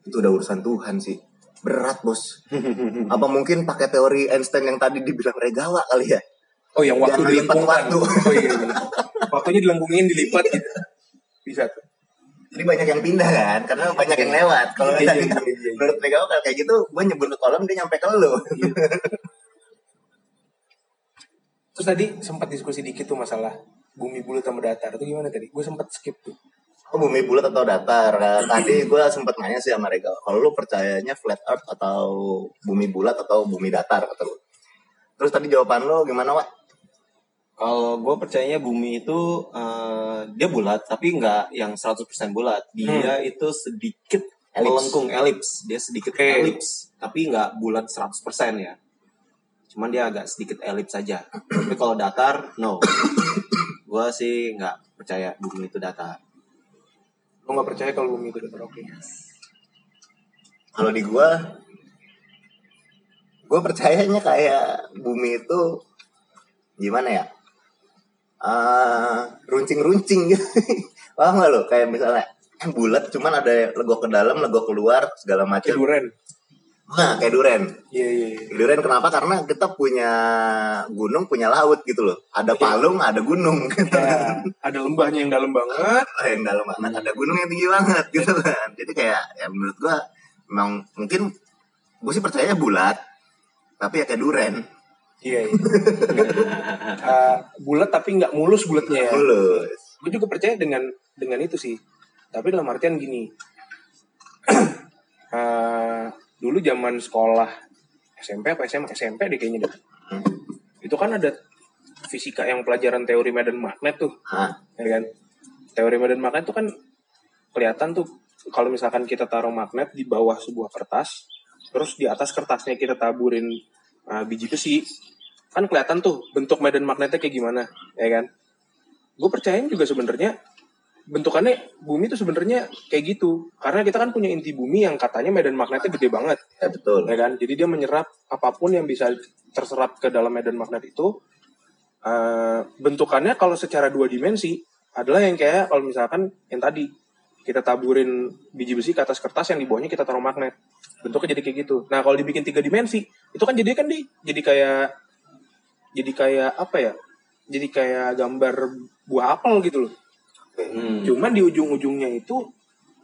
itu udah urusan Tuhan sih berat bos apa mungkin pakai teori Einstein yang tadi dibilang regawa kali ya Oh yang waktu Jangan lipat dilengkungkan. waktu. Oh iya, iya. Waktunya dilengkungin dilipat gitu. Bisa tuh. jadi banyak yang pindah kan karena banyak yang lewat kalau Iya, iya, iya, iya. menurut regawa kalau kayak gitu gue nyebur ke kolam dia nyampe ke lu Terus tadi sempat diskusi dikit tuh masalah bumi bulat sama datar. Itu gimana tadi? Gue sempat skip tuh. Oh, bumi bulat atau datar Nah, tadi gue sempet nanya sih sama regawa kalau lu percayanya flat earth atau bumi bulat atau bumi datar kata lu terus tadi jawaban lu gimana Wak? Kalau gue percayanya bumi itu eh, dia bulat, tapi nggak yang 100% bulat. Dia itu sedikit Elips. melengkung elips. Dia sedikit Oke. elips, tapi nggak bulat 100% ya. Cuman dia agak sedikit elips saja. tapi kalau datar, no. gue sih nggak percaya bumi itu datar. Lo nggak percaya kalau bumi itu datar? Oke. Kalau di gua gua percayanya kayak bumi itu gimana ya? Ah, runcing-runcing gitu. Paham gak lo? Kayak misalnya bulat cuman ada legok ke dalam, legok keluar segala macam. duren. Nah, kayak duren. Iya, iya, iya. Duren kenapa? Karena kita punya gunung, punya laut gitu loh. Ada palung, ada gunung. Gitu. Ya, ada lembahnya yang dalam banget. yang dalam banget ada gunung yang tinggi banget gitu kan jadi kayak ya menurut gua memang mungkin gue sih percaya bulat tapi ya kayak duren Iya, iya. Eh, bulat tapi nggak mulus bulatnya ya. mulus Gue juga percaya dengan dengan itu sih. Tapi dalam artian gini. Eh, dulu zaman sekolah SMP apa SMA SMP deh kayaknya dah. Hmm. Itu kan ada fisika yang pelajaran teori medan magnet tuh, Hah, ya kan? Teori medan magnet tuh kan kelihatan tuh kalau misalkan kita taruh magnet di bawah sebuah kertas, terus di atas kertasnya kita taburin uh, biji besi, kan kelihatan tuh bentuk medan magnetnya kayak gimana, ya kan? Gue percayain juga sebenarnya bentukannya bumi tuh sebenarnya kayak gitu, karena kita kan punya inti bumi yang katanya medan magnetnya gede banget, ya betul. ya kan? Jadi dia menyerap apa pun yang bisa terserap ke dalam medan magnet itu. eh, bentukannya kalau secara dua dimensi adalah yang kayak kalau misalkan yang tadi kita taburin biji besi ke atas kertas yang di bawahnya kita taruh magnet. Bentuknya jadi kayak gitu. Nah kalau dibikin tiga dimensi itu kan jadi kan di jadi kayak jadi kayak apa ya? Jadi kayak gambar buah apel gitu loh. Hmm. Cuman di ujung-ujungnya itu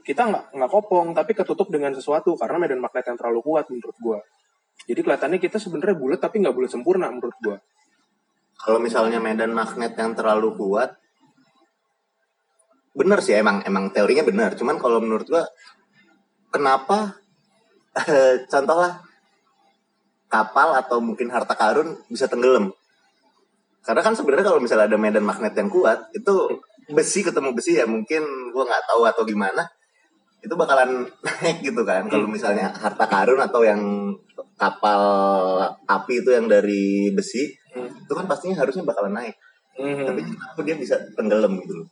kita nggak nggak kopong tapi ketutup dengan sesuatu karena medan magnet yang terlalu kuat menurut gua. Jadi kelihatannya kita sebenarnya bulat tapi nggak bulat sempurna menurut gua. Kalau misalnya medan magnet yang terlalu kuat, bener sih emang emang teorinya benar. Cuman kalau menurut gua, kenapa eh, contoh lah kapal atau mungkin harta karun bisa tenggelam? Karena kan sebenarnya kalau misalnya ada medan magnet yang kuat, itu besi ketemu besi ya mungkin gua nggak tahu atau gimana, itu bakalan naik gitu kan. Kalau misalnya harta karun atau yang kapal api itu yang dari besi, Hmm. itu kan pastinya harusnya bakalan naik. Tapi Hmm. kenapa dia bisa tenggelam gitu loh?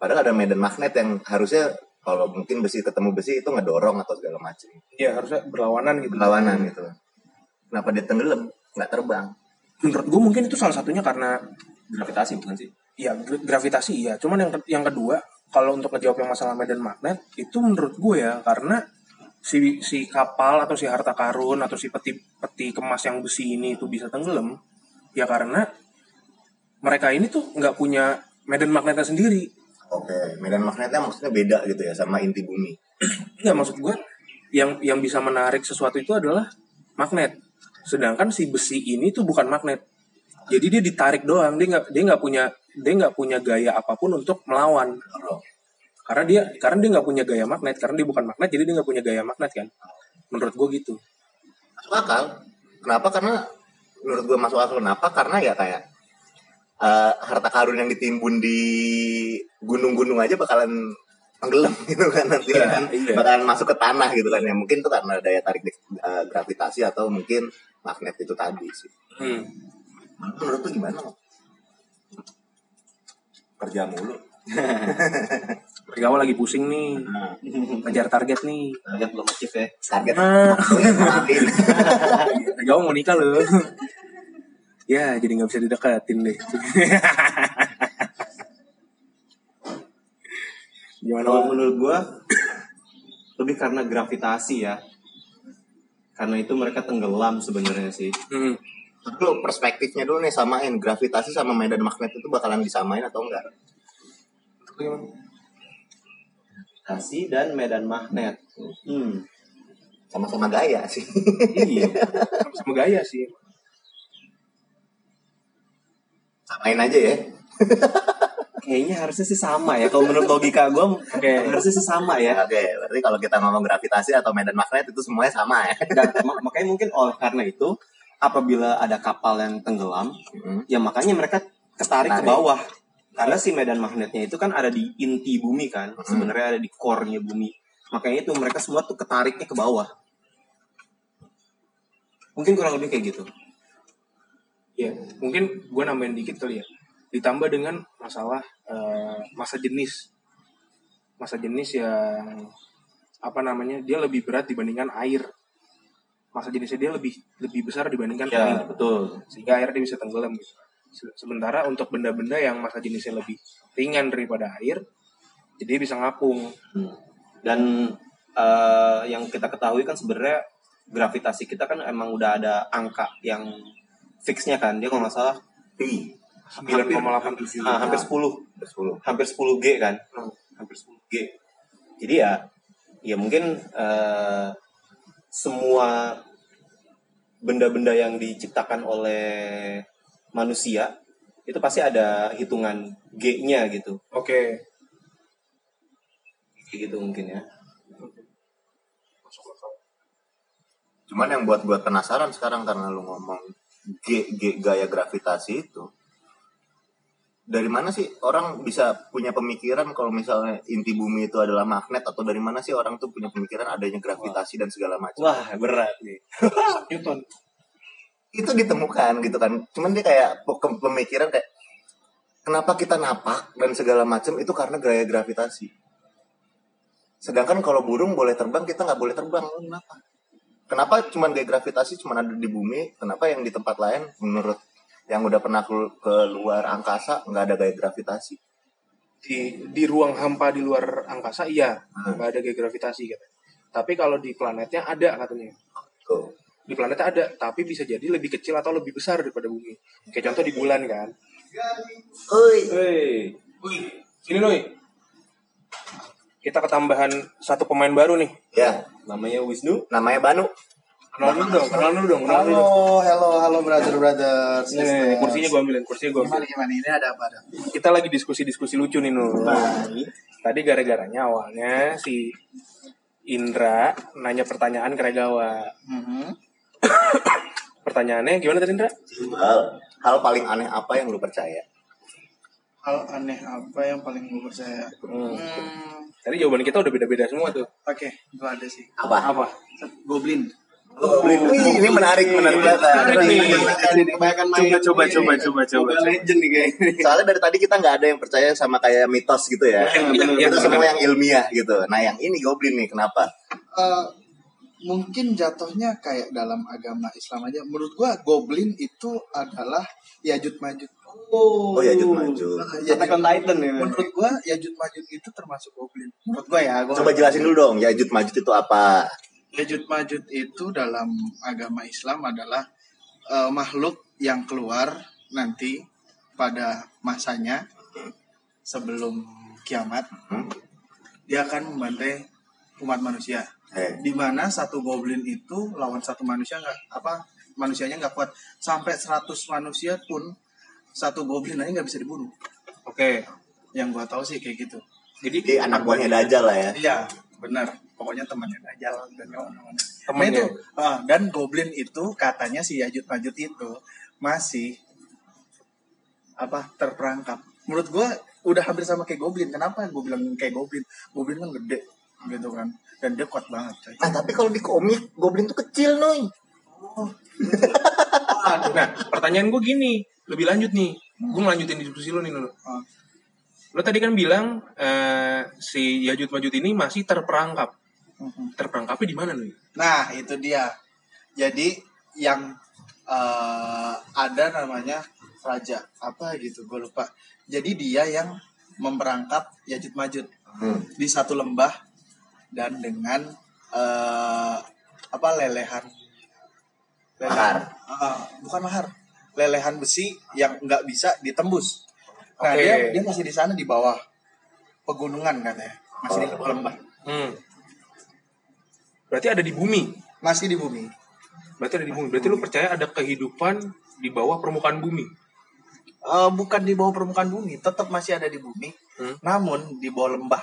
Padahal ada medan magnet yang harusnya kalau mungkin besi ketemu besi itu ngedorong atau segala macam. Ya harusnya berlawanan gitu. Perlawanan gitu. Kenapa dia tenggelam? Nggak terbang. Menurut gua mungkin itu salah satunya karena Gravitasi bukan sih? Ya gra- gravitasi iya. Cuman yang yang kedua kalau untuk ngejawab yang masalah medan magnet itu menurut gue ya karena si si kapal atau si harta karun atau si peti peti kemas yang besi ini itu bisa tenggelam ya karena mereka ini tuh nggak punya medan magnetnya sendiri Oke, medan magnetnya maksudnya beda gitu ya sama inti bumi. nggak maksud gue yang yang bisa menarik sesuatu itu adalah magnet sedangkan si besi ini tuh bukan magnet jadi dia ditarik doang dia nggak dia nggak punya dia nggak punya gaya apa pun untuk melawan karena dia karena dia nggak punya gaya magnet karena dia bukan magnet jadi dia nggak punya gaya magnet kan menurut gue gitu Masuk akal. Kenapa? Karena menurut gue masuk akal. Kenapa? Karena ya kayak eh, harta karun yang ditimbun di gunung-gunung aja bakalan tenggelam gitu kan nanti Iya, kan iya. bakalan masuk ke tanah gitu kan ya mungkin itu karena daya tarik eh, gravitasi atau mungkin magnet itu tadi sih hmm. menurut lu gimana? Kerja mulu Pergawa lagi pusing nih ngejar target nih Target belum achieve ya. target. Pergawa mau nikah loh ya jadi nggak bisa dideketin deh gimana Kalau menurut gua lebih karena gravitasi ya. Karena itu mereka tenggelam sebenarnya sih. Hmm. Lu perspektifnya dulu nih samain gravitasi sama medan magnet itu bakalan disamain atau enggak Gravitasi dan medan magnet. Hmm. sama-sama gaya sih Iya. sama gaya sih samain aja ya Kayaknya harusnya sih sama ya. Kalau menurut logika gua Oke. harusnya sih sama ya. oke berarti kalau kita ngomong gravitasi atau medan magnet itu semuanya sama ya Dan mak- makanya mungkin oleh karena itu apabila ada kapal yang tenggelam, Mm. ya makanya mereka ketarik ke Tarik. bawah. Karena si medan magnetnya itu kan ada di inti bumi kan, sebenarnya ada di core-nya bumi. Makanya itu mereka semua tuh ketariknya ke bawah. Mungkin kurang lebih kayak gitu. ya mungkin gue nambahin dikit kali ya ditambah dengan masalah eh, masa jenis masa jenis yang apa namanya dia lebih berat dibandingkan air masa jenisnya dia lebih lebih besar dibandingkan air betul. sehingga air dia bisa tenggelam gitu. Se- Sementara untuk benda-benda yang masa jenisnya lebih ringan daripada air, jadi dia bisa ngapung. Dan eh, yang kita ketahui kan sebenarnya gravitasi kita kan emang udah ada angka yang fixnya kan. Dia kalau nggak salah Pi 9,87. ah, hampir 10 10 hampir 10 G kan hampir 10 G jadi ya ya mungkin eh, semua benda-benda yang diciptakan oleh manusia itu pasti ada hitungan G-nya gitu. Oke. kayak gitu mungkin ya. Cuman yang buat gue penasaran sekarang karena lu ngomong G, G gaya gravitasi itu dari mana sih orang bisa punya pemikiran kalau misalnya inti bumi itu adalah magnet? Atau dari mana sih orang tuh punya pemikiran adanya gravitasi dan segala macam? Wah, berat nih. Newton. itu ditemukan gitu kan. Cuman dia kayak pemikiran kayak kenapa kita napak dan segala macam itu karena gaya gravitasi. Sedangkan kalau burung boleh terbang kita nggak boleh terbang. Kenapa? Kenapa cuman gaya gravitasi cuman ada di bumi? Kenapa yang di tempat lain menurut yang udah pernah ke, ke luar angkasa nggak ada gaya gravitasi Di di ruang hampa di luar angkasa iya, Hmm. nggak ada gaya gravitasi gitu. Tapi kalau di planetnya ada katanya. tuh Di planetnya ada, tapi bisa jadi lebih kecil atau lebih besar daripada bumi. Kayak contoh di bulan kan. Oi. Hei. Wih, sini Nui. Kita ketambahan satu pemain baru nih. ya Namanya Wisnu. namanya Banu Kenal dulu dong, kenal dulu dong, kenal dulu. Halo, halo, halo brother brother. Nih, nih, nih, kursinya gue ambilin, kursinya gue Gimana ambilin. gimana ini ada apa ada? Kita lagi diskusi-diskusi lucu nih Nur. Tadi gara-garanya awalnya si Indra nanya pertanyaan ke Regawa. Mhm. Pertanyaannya gimana tadi Indra? hal hal paling aneh apa yang lu percaya Hal aneh apa yang paling gue percaya? Hmm. Hmm, Tadi jawaban kita udah beda-beda semua tuh. Oke, gue ada sih. apa Apa? Goblin. Wih, ini menarik menarik banget. Kebanyakan main. Coba, coba, coba, coba, Mobile Legend nih kayaknya. Soalnya dari tadi kita nggak ada yang percaya sama kayak mitos gitu ya. Iya, itu bener. semua yang ilmiah gitu. Nah yang ini goblin nih kenapa? Eh, mungkin jatuhnya kayak dalam agama Islam aja. Menurut gua goblin itu adalah Yajud Majud. Oh ya Jut Majud. Ya, Attack on Titan ya. menurut gua Yajud Majud itu termasuk goblin. Menurut gua ya. Gua Coba jelasin dulu dong, ya Jut Majud itu apa? Yajud Majud itu dalam agama Islam adalah eh, makhluk yang keluar nanti pada masanya sebelum kiamat Hmm? dia akan membantai umat manusia Eh, di mana satu goblin itu lawan satu manusia nggak apa manusianya nggak kuat sampai 100 manusia pun satu goblin aja nggak bisa dibunuh Oke. yang gua tahu sih kayak gitu Jadi Jadi anak buahnya Dajjal lah ya. iya benar pokoknya temannya Dajjal dan kawan-kawan Nah, itu ah, dan goblin itu katanya si Yajud Majud itu masih apa terperangkap. Menurut gua udah hampir sama kayak goblin. Kenapa gue bilang kayak goblin? Goblin kan gede gitu kan dan dia kuat banget coy. Nah tapi kalau di komik goblin tuh kecil noy. Nah, pertanyaan gue gini, lebih lanjut nih. Gue melanjutin diskusi lo nih dulu. Ah. Lo tadi kan bilang eh, si Yajud Majud ini masih terperangkap. Terperangkapnya di mana nih? Nah itu dia. Jadi yang eh, ada namanya raja apa gitu gue lupa. Jadi dia yang memperangkap Yajud Majud Hmm. di satu lembah dan dengan eh, apa lelehan Lahar. Ah, bukan lahar lelehan besi yang nggak bisa ditembus nah Oke. dia dia masih di sana di bawah pegunungan katanya masih di bawah lembah Hmm. Berarti ada di bumi. masih di bumi Berarti ada di bumi. Berarti lu percaya ada kehidupan di bawah permukaan bumi. Eh, bukan di bawah permukaan bumi tetap masih ada di bumi Hmm. namun di bawah lembah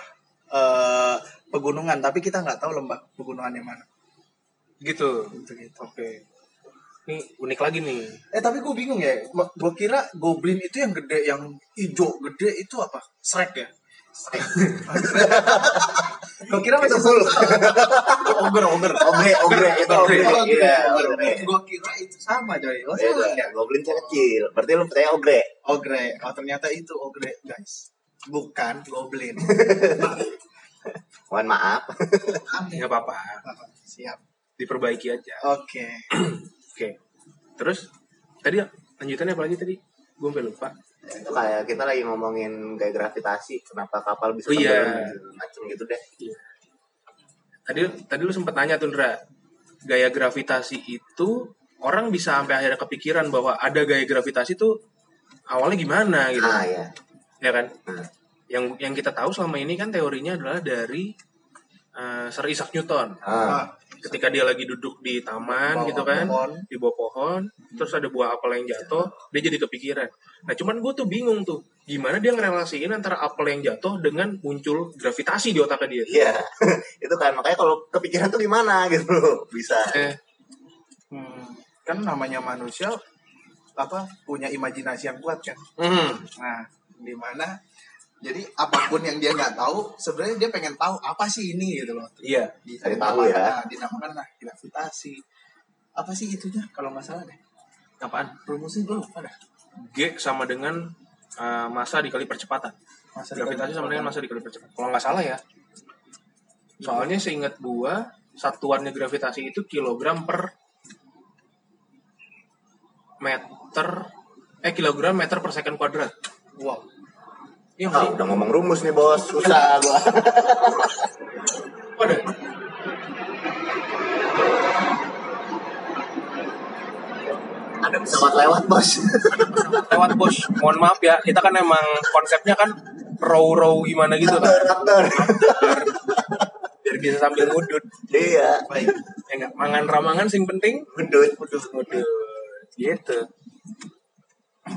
eh, pegunungan tapi kita nggak tahu lembah pegunungan yang mana Gitu. gitu gitu Oke. Ini unik lagi nih. Eh tapi gue bingung ya, gue kira goblin itu yang gede, yang hijau gede itu apa? Shrek ya? gue kira masih full. ogre, ogre. Ogre, ogre itu ogre. Iya, ogre. Gue kira itu sama coy. Oh, Beda. sama ya? Goblin tuh kecil. Berarti lu percaya ogre? Ogre. Oh ternyata itu ogre guys. Bukan goblin. Mohon maaf. Nggak apa-apa. Siap. Diperbaiki aja. Oke. Oke. Terus tadi lanjutannya apa lagi tadi? Gue sampai lupa. Itu kayak kita lagi ngomongin gaya gravitasi. Kenapa kapal bisa Oh, iya. macem gitu deh. Tadi tadi lu sempet nanya tuh Ndra, gaya gravitasi itu orang bisa sampai akhirnya kepikiran bahwa ada gaya gravitasi tuh awalnya gimana gitu. Ah ya. Ya kan? Hmm. Yang yang kita tahu selama ini kan teorinya adalah dari eh, Sir Isaac Newton. Ah. Ketika dia lagi duduk di taman Bawah gitu kan, pohon. di bawah pohon, terus ada buah apel yang jatuh, dia jadi kepikiran. Nah, cuman gue tuh bingung tuh, gimana dia ngerelasiin antara apel yang jatuh dengan muncul gravitasi di otaknya dia. Iya. itu kan makanya kalau kepikiran tuh gimana gitu loh. Bisa. Eh, Hmm, kan namanya manusia apa punya imajinasi yang kuat kan. hmm, Nah, di mana jadi apa pun yang dia nggak tahu sebenarnya dia pengen tahu apa sih ini gitu loh Iya. Cari tahu ya. Nah, dinamakan lah gravitasi apa sih itunya kalau nggak salah deh Apaan? rumusnya gue lupa dah G sama dengan uh, massa dikali percepatan. masa Gravitasi sama dengan massa dikali percepatan. Kalau nggak salah ya. Soalnya seingat gua satuannya gravitasi itu kilogram per meter eh kilogram meter per second kuadrat. wow Iya nggak sih? udah ngomong rumus nih bos, susah gua. Ada. Ada pesawat lewat bos. Lewat bos. Mohon maaf ya, kita kan emang konsepnya kan row-row gimana gitu kan. raptor. Biar bisa sambil ngudut. Iya, baik Ya? Mangan ramangan sing penting. gedut. Ngudut. Gitu.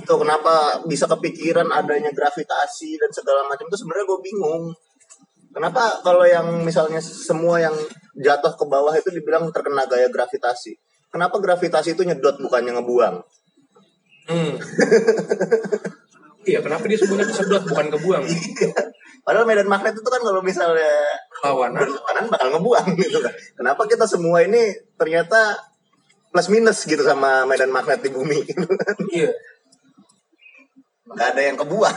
Tuh kenapa bisa kepikiran adanya gravitasi dan segala macam itu sebenarnya gue bingung. Kenapa kalau yang misalnya semua yang jatuh ke bawah itu dibilang terkena gaya gravitasi? Kenapa gravitasi itu nyedot bukannya ngebuang? Hmm. iya, kenapa dia sebenarnya kesedot bukan kebuang? Padahal medan magnet itu kan kalau misalnya Lawanan. berlawanan bakal ngebuang gitu kan. Kenapa kita semua ini ternyata plus minus gitu sama medan magnet di bumi gitu kan. Iya. Gak ada yang kebuang.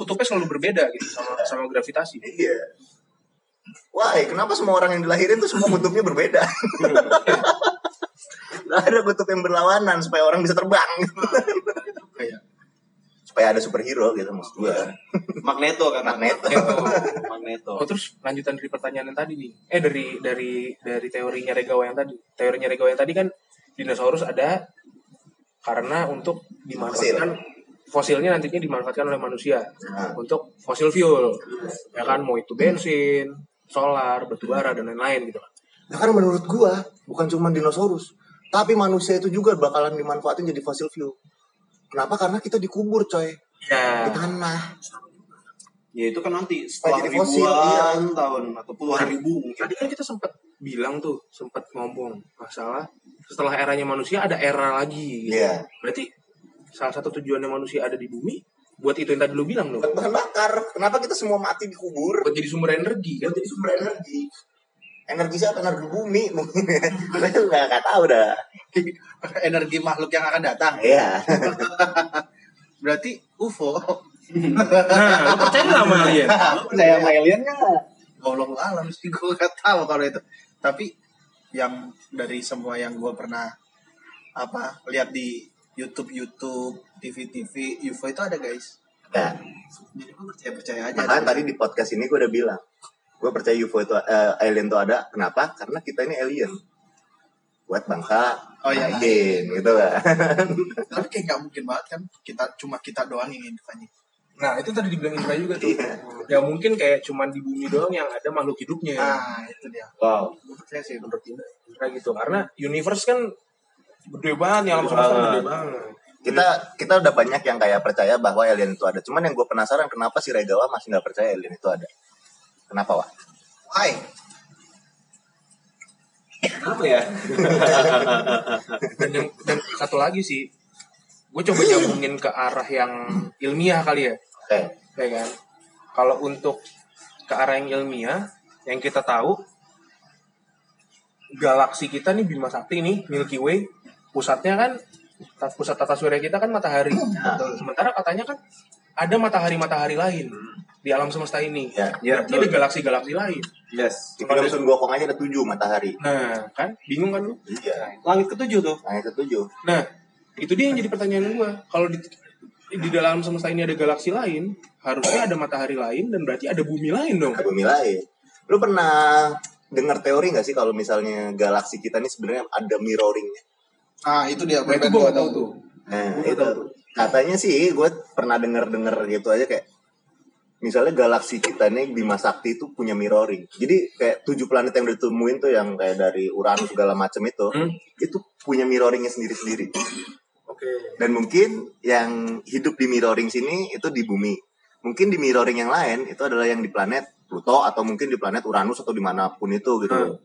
Kutubnya selalu berbeda gitu sama sama gravitasi. Iya. Wah, kenapa semua orang yang dilahirin tuh semua kutubnya berbeda? Gak ada kutub yang berlawanan supaya orang bisa terbang. kayak supaya ada superhero gitu maksud gua. Magneto kan Magneto. Magneto. Oh terus lanjutan dari pertanyaan yang tadi nih. Eh dari dari dari teorinya Regawa yang tadi. Teorinya Regawa yang tadi kan dinosaurus ada karena untuk dimanfaatkan fosilnya nantinya dimanfaatkan oleh manusia Nah. untuk fosil fuel. Ya kan mau itu bensin, solar, batu bara dan lain-lain gitu kan. Nah, karena menurut gua bukan cuma dinosaurus, tapi manusia itu juga bakalan dimanfaatin jadi fossil fuel. Kenapa? Karena kita dikubur, coy. Di Ya. tanah. Ya itu kan nanti setelah jadi fosil, ribuan iya. tahun atau puluhan ribu mungkin. Tadi kan kita sempat bilang tuh, sempat ngomong masalah setelah eranya manusia ada era lagi. Gitu. Iya. Berarti salah satu tujuannya manusia ada di bumi buat itu yang tadi lu bilang dong. Buat bahan bakar. Kenapa kita semua mati dikubur? Buat jadi sumber energi kan. Buat jadi sumber energi. Energi siapa? Energi bumi mungkin. Gue nggak nggak tahu dah. energi makhluk yang akan datang Iya. berarti UFO Nah, lu percaya nggak sama alien? percaya sama alien nggak Golong alam sih gue gak tahu kalau itu tapi yang dari semua yang gue pernah apa lihat di YouTube YouTube TV TV UFO itu ada guys Nah, jadi gue percaya percaya aja Makanya tadi di podcast ini gue udah bilang, gue percaya UFO itu eh, alien itu ada. Kenapa? Karena kita ini alien. Buat bangsa Oh, iya. lain gitu kan. tapi kayak nggak mungkin banget kan kita cuma kita doang yang hidup aja Nah, itu tadi dibilang Indra juga tuh. Iya. Ya mungkin kayak cuman di bumi doang yang ada makhluk hidupnya. nah itu dia Wow. gue percaya sih menurut Indra gitu. Karena universe kan gede banget, ya alam semesta gede banget. kita kita udah banyak yang kayak percaya bahwa alien itu ada. Cuman yang gue penasaran kenapa si Regawa masih nggak percaya alien itu ada. Kenapa wah? why Kenapa ya? Dan, yang, dan satu lagi sih, gue coba nyambungin ke arah yang ilmiah kali ya. Oke. ya kan kalau untuk ke arah yang ilmiah yang kita tahu galaksi kita nih Bima Sakti nih Milky Way pusatnya kan pusat tata surya kita kan matahari sementara katanya kan ada matahari-matahari lain di alam semesta ini Ya. Ya, Berarti ada galaksi-galaksi lain Yes. Di film Sun Gokong aja ada tujuh matahari. nah kan bingung kan lu Iya. Langit ketujuh tuh. Nah itu tujuh. nah itu dia yang jadi pertanyaan gua kalau di di dalam semesta ini ada galaksi lain harusnya ada matahari lain dan berarti ada bumi lain dong Ada bumi lain. Lu pernah dengar teori nggak sih kalau misalnya galaksi kita ini sebenarnya ada mirroringnya? Ah itu dia nah itu tahu tuh Nah, Gua itu tahu katanya sih gue pernah denger-denger gitu aja kayak misalnya galaksi kita nih Bima Sakti itu punya mirroring. Jadi kayak tujuh planet yang ditemuin tuh yang kayak dari Uranus segala macam itu, Hmm. itu punya mirroringnya sendiri-sendiri. oke Dan mungkin yang hidup di mirroring sini itu di bumi. Mungkin di mirroring yang lain itu adalah yang di planet Pluto atau mungkin di planet Uranus atau di mana pun itu gitu. Hmm.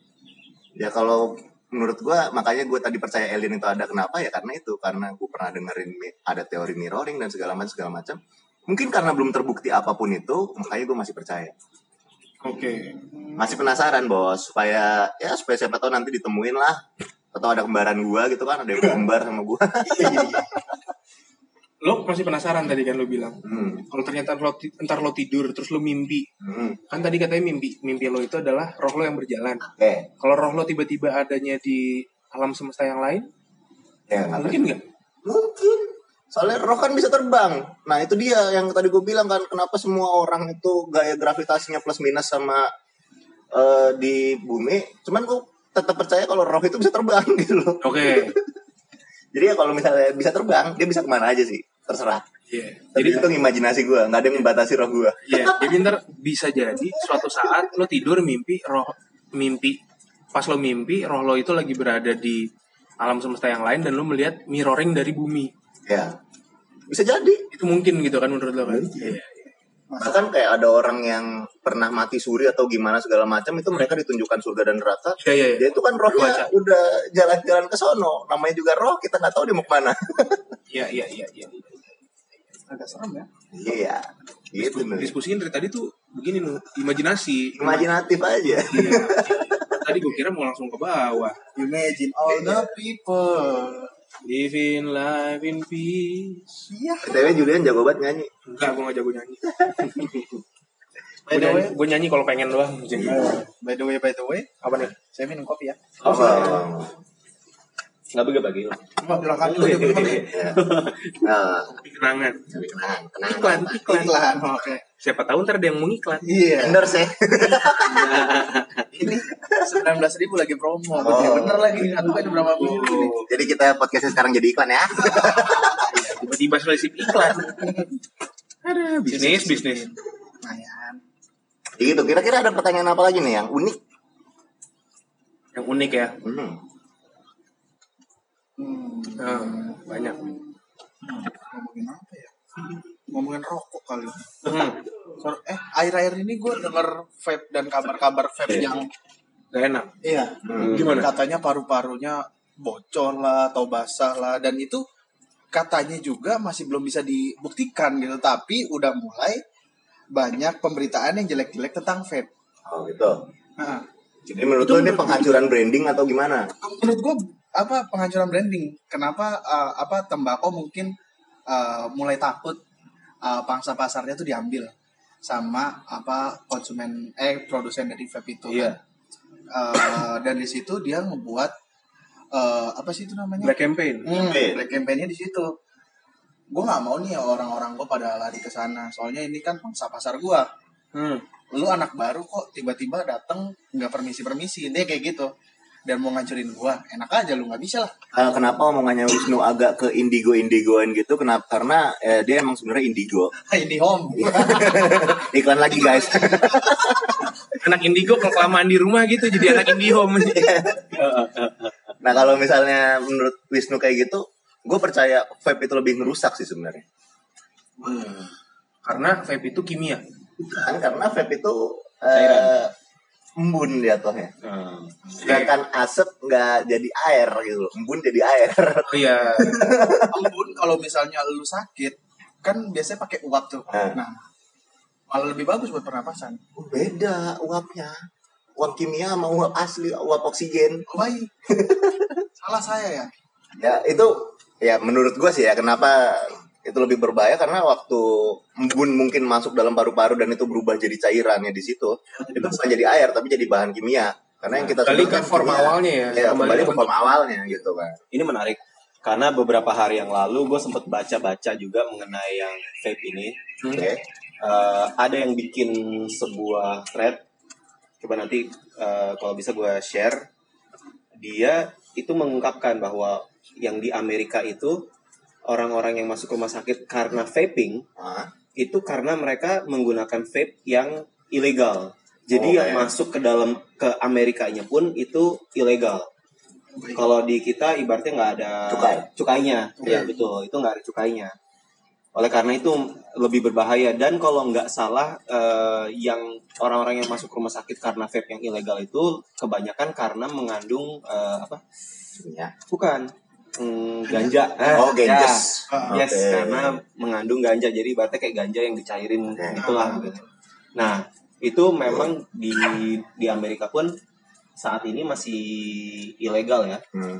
Ya kalau menurut gua makanya gue tadi percaya alien itu ada kenapa ya karena itu. Karena gue pernah dengerin ada teori mirroring dan segala macam segala macam. Mungkin karena belum terbukti apa pun itu makanya gue masih percaya. Oke. masih penasaran bos supaya ya supaya siapa tahu nanti ditemuin lah. Atau ada kembaran gua gitu kan ada yang kembar sama gua Lo masih penasaran tadi kan lo bilang. hmm. Kalau ternyata lo, ntar lo tidur terus lo mimpi. hmm. Kan tadi katanya mimpi mimpi lo itu adalah roh lo yang berjalan. oke Kalau roh lo tiba-tiba adanya di alam semesta yang lain, ya mungkin nggak? Mungkin. Soalnya roh kan bisa terbang. Nah itu dia yang tadi gue bilang kan kenapa semua orang itu gaya gravitasinya plus minus sama eh, di bumi. Cuman gue tetap percaya kalau roh itu bisa terbang gitu loh. Oke. Jadi ya kalau misalnya bisa terbang, dia bisa ke mana aja sih. Terserah. Iya. Jadi Jadi itu imajinasi gue, nggak ada yang membatasi roh gue. Iya, jadi ntar bisa jadi suatu saat lo tidur mimpi roh mimpi pas lo mimpi roh lo itu lagi berada di alam semesta yang lain dan lo melihat mirroring dari bumi. Ya. Bisa jadi. Itu mungkin gitu kan menurut lo kan? Iya. Bahkan kayak ada orang yang pernah mati suri atau gimana segala macam itu mereka ditunjukkan surga dan neraka. Iya, iya, iya. Dia itu kan rohnya Baca. udah jalan-jalan ke sono. Namanya juga roh, kita nggak tahu dia mau ke mana. Iya, iya, iya, iya. Agak serem ya. Iya, gitu Disku- nih. Diskusiin dari tadi tuh begini nu, imajinasi. Imajinatif aja. Iya. Tadi gue kira mau langsung ke bawah. Imagine all the people. Live in life in peace. Iya. BTW Julian jago banget nyanyi. Enggak, gue gak jago nyanyi. By Gue the way, nyanyi, gue nyanyi kalau pengen doang. by the way, by the way, Apa nih? saya minum kopi ya. Oh, Nggak bagi-bagi. Silakan dulu dia minum nih. ya. Nah, kenangan. tapi kenang, kenang. Iklan, iklan. Iklan, oke. Siapa tahu ntar ada yang mau iklan. Iya. Endorse ya. Ini 19 ribu lagi promo. Oh. Bener lagi. Aku kan berapa minggu nih. Jadi kita podcastnya sekarang jadi iklan ya. Tiba-tiba selesai iklan. Ada bisnis, bisnis. Lumayan. Gitu. Kira-kira ada pertanyaan apa lagi nih yang unik? Yang unik ya. Hmm. Hmm. Nah, banyak. Ngomongin apa ya? Ngomongin rokok kali. Hmm. So- Eh, akhir-akhir ini gue denger vape dan kabar-kabar vape yang Gak enak. iya Hmm. Gimana? katanya paru-parunya bocor lah atau basah lah dan itu katanya juga masih belum bisa dibuktikan gitu tapi udah mulai banyak pemberitaan yang jelek-jelek tentang vape. Oh gitu. Nah, Jadi menurut lo ini penghancuran branding atau gimana? menurut gue apa penghancuran branding? Kenapa uh, apa tembakau mungkin uh, mulai takut uh, pangsa pasarnya tuh diambil sama apa konsumen eh produsen dari vape itu Iya. kan. Uh, dan di situ dia ngebuat uh, apa sih itu namanya? Black campaign. Hmm, Campaign. black campaign-nya di situ. Gue nggak mau nih orang-orang gue pada lari ke sana. Soalnya ini kan pangsa pasar gue. Hmm. Lu anak baru kok tiba-tiba dateng nggak permisi-permisi. Dia kayak gitu. Dan mau ngancurin gue. Enak aja lu nggak bisa lah. Eh, kenapa omongannya Wisnu agak ke indigo indigoan gitu? Kenapa? Karena eh, dia emang sebenarnya indigo. Ini home. Iklan lagi guys. Anak indigo kalau kelamaan di rumah gitu jadi anak indihome. nah kalau misalnya menurut Wisnu kayak gitu, gue percaya vape itu lebih ngerusak sih sebenarnya. Karena vape itu kimia. Kan karena vape itu eh, embun jatuhnya. Hmm. Sedangkan asap nggak jadi air gitu, embun jadi air. Oh iya. Embun kalau misalnya lu sakit kan biasanya pakai uap tuh. Hmm. Nah, malah lebih bagus buat pernapasan. Oh, beda uapnya. Uap kimia sama uap asli, uap oksigen. Oh, baik. Salah saya ya. Ya itu ya menurut gue sih ya kenapa itu lebih berbahaya karena waktu embun mungkin masuk dalam paru-paru dan itu berubah jadi cairannya di situ itu bukan jadi air tapi jadi bahan kimia karena yang kita Kembali ke kan form kimia. awalnya ya. ya kembali ke form awalnya gitu kan Ini menarik karena beberapa hari yang lalu gue sempat baca-baca juga mengenai yang vape ini. oke Eh, ada yang bikin sebuah thread. Coba nanti eh, kalau bisa gue share. Dia itu mengungkapkan bahwa yang di Amerika itu orang-orang yang masuk rumah sakit karena vaping itu karena mereka menggunakan vape yang ilegal. Jadi Oh, yang ya. masuk ke dalam ke Amerikanya pun itu ilegal. Kalau di kita ibaratnya nggak ada Cukai. cukainya, ya betul, itu nggak ada cukainya. Oleh karena itu lebih berbahaya dan kalau nggak salah eh, yang orang-orang yang masuk rumah sakit karena vape yang ilegal itu kebanyakan karena mengandung eh, apa? kimia Bukan mm, ganja. Oh, ya. ganjes. Yes, karena mengandung ganja. Jadi ibaratnya kayak ganja yang dicairin Oke. gitulah gitu. Nah, itu memang di di Amerika pun saat ini masih ilegal ya. Hmm.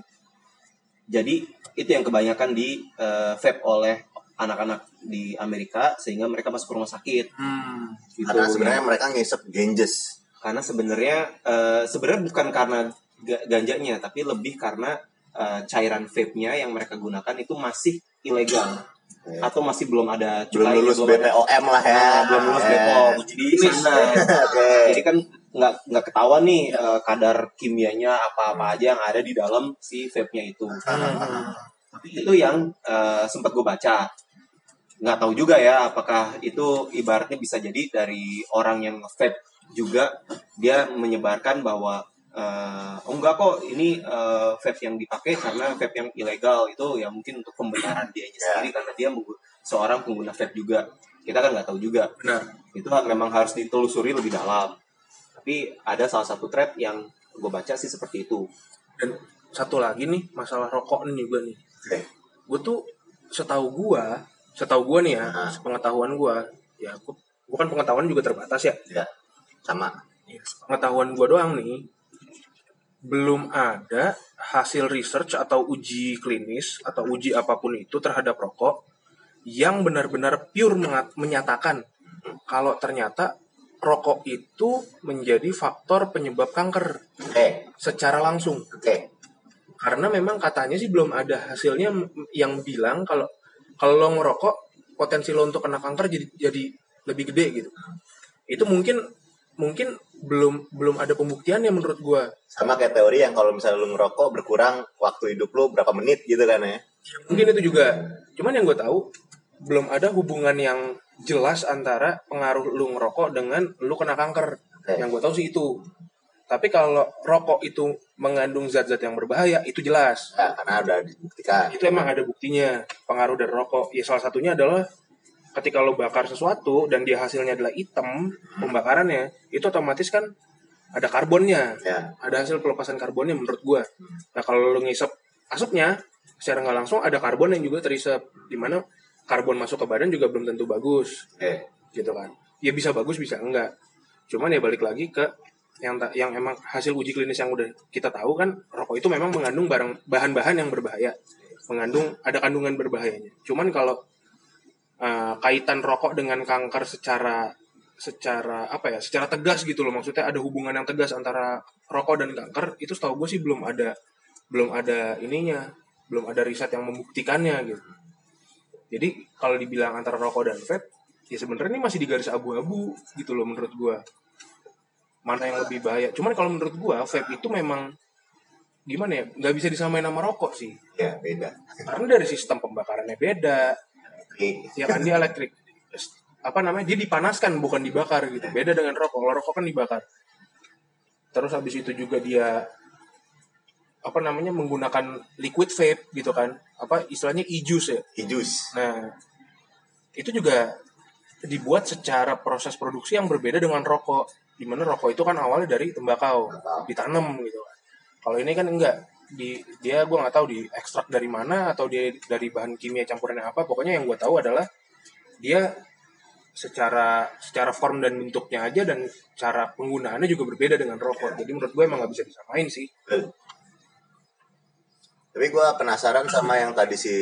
Jadi itu yang kebanyakan di eh, vape oleh anak-anak di Amerika sehingga mereka masuk ke rumah sakit Hmm. gitu. Karena sebenarnya mereka ngisep ganges. karena sebenarnya eh, sebenarnya bukan karena ga- ganjanya tapi lebih karena eh, cairan vape-nya yang mereka gunakan itu masih ilegal Oke. atau masih belum ada Belum cukainya, lulus belum ada- BPOM lah ya. Ah, belum lulus Eh. BPOM uji klinis Oke. jadi kan nggak nggak ketahuan nih eh, kadar kimianya apa-apa aja yang ada di dalam si vape-nya itu tapi itu yang eh, sempat gue baca nggak tahu juga ya apakah itu ibaratnya bisa jadi dari orang yang vape juga dia menyebarkan bahwa eh, oh enggak kok ini eh, vape yang dipakai karena vape yang ilegal itu ya mungkin untuk pembenaran dia sendiri karena dia seorang pengguna vape juga kita kan nggak tahu juga Benar. itu memang harus ditelusuri lebih dalam tapi ada salah satu thread yang gue baca sih seperti itu Dan satu lagi nih masalah rokok nih juga nih. Oke. Gue tuh setahu gua, setahu gua nih ya, Ah. pengetahuan gua, ya aku bukan pengetahuan juga terbatas ya. Ya. Sama. Ya, pengetahuan gua doang nih. Belum ada hasil research atau uji klinis atau uji apa pun itu terhadap rokok yang benar-benar pure menyatakan kalau ternyata rokok itu menjadi faktor penyebab kanker Oke. secara langsung. Oke. karena memang katanya sih belum ada hasilnya yang bilang kalau kalau lo ngerokok potensi lo untuk kena kanker jadi jadi lebih gede gitu itu mungkin mungkin belum belum ada pembuktiannya menurut gua Sama kayak teori yang kalau misalnya lu ngerokok berkurang waktu hidup lu berapa menit gitu kan ya. mungkin itu juga cuman yang gue tahu belum ada hubungan yang jelas antara pengaruh lu ngerokok dengan lu kena kanker Oke. yang gue tahu sih itu tapi kalau rokok itu mengandung zat-zat yang berbahaya itu jelas Nah, karena udah dibuktikan. itu emang ada buktinya pengaruh dari rokok ya salah satunya adalah ketika lo bakar sesuatu dan dia hasilnya adalah hitam pembakarannya itu otomatis kan ada karbonnya. Ya. ada hasil pelepasan karbonnya menurut gua. Nah kalau lo ngisep asapnya secara nggak langsung ada karbon yang juga terisap di mana karbon masuk ke badan juga belum tentu bagus. Oke. gitu kan. Ya bisa bagus bisa enggak. Cuman ya balik lagi ke yang yang emang hasil uji klinis yang udah kita tahu kan rokok itu memang mengandung barang bahan-bahan yang berbahaya. Mengandung ada kandungan berbahayanya. Cuman kalau uh, kaitan rokok dengan kanker secara secara apa ya secara tegas gitu loh. Maksudnya ada hubungan yang tegas antara rokok dan kanker. Itu setahu gue sih belum ada belum ada ininya belum ada riset yang membuktikannya gitu. Jadi kalau dibilang antara rokok dan vape ya sebenarnya ini masih di garis abu-abu gitu loh menurut gua. Mana yang lebih bahaya. Cuman kalau menurut gua vape itu memang gimana ya nggak bisa disamain sama rokok sih. Ya, beda. karena dari sistem pembakarannya beda. Ya kan dia elektrik apa namanya dia dipanaskan bukan dibakar gitu beda dengan rokok kalau rokok kan dibakar terus habis itu juga dia apa namanya menggunakan liquid vape gitu kan apa istilahnya e-juice ya Hijus. Nah, itu juga dibuat secara proses produksi yang berbeda dengan rokok. Di mana rokok itu kan awalnya dari tembakau, Tembakau. ditanam gitu kan. Kalau ini kan enggak, di dia gue nggak tahu di ekstrak dari mana atau dia dari bahan kimia campurannya apa. Pokoknya yang gue tahu adalah dia secara secara form dan bentuknya aja dan cara penggunaannya juga berbeda dengan rokok. Jadi menurut gue emang nggak bisa disamain sih. Tapi gue penasaran sama yang tadi si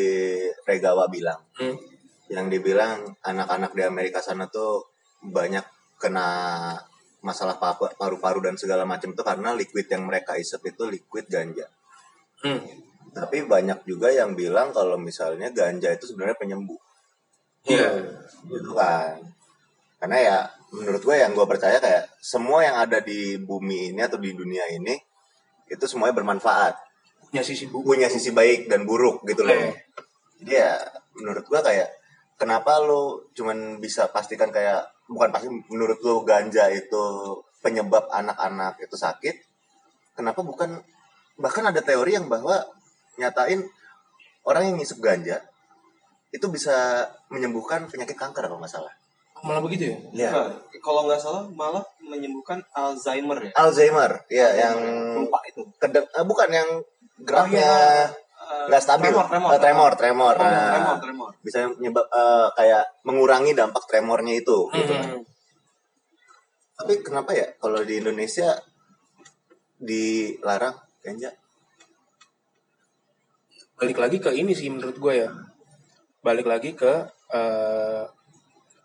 Regawa bilang. Hmm. Yang dibilang anak-anak di Amerika sana tuh banyak kena masalah pa- paru-paru dan segala macam tuh karena liquid yang mereka isep itu liquid ganja. Hmm. Tapi banyak juga yang bilang kalau misalnya ganja itu sebenarnya penyembuh. Iya. Gitu kan. Karena ya menurut gue yang gue percaya kayak semua yang ada di bumi ini atau di dunia ini itu semuanya bermanfaat. Punya sisi bu. punya sisi baik dan buruk gitu loh. Oke. Jadi ya menurut gua kayak kenapa lo cuman bisa pastikan kayak bukan pasti menurut lo ganja itu penyebab anak-anak itu sakit. Kenapa bukan bahkan ada teori yang bahwa nyatain orang yang ngisep ganja itu bisa menyembuhkan penyakit kanker kalau nggak salah. Malah begitu ya? Iya. Nah, kalau nggak salah malah menyembuhkan Alzheimer ya Alzheimer, ya yang lupa itu kedeng, eh, bukan yang geraknya Oh, iya. nggak stabil Tremor, tremor, Eh, tremor tremor, Tremor, Nah, tremor, tremor. bisa nyebab eh, kayak mengurangi dampak tremornya itu gitu. Hmm. tapi kenapa ya kalau di Indonesia dilarang ganja balik lagi ke ini sih menurut gue ya balik lagi ke eh,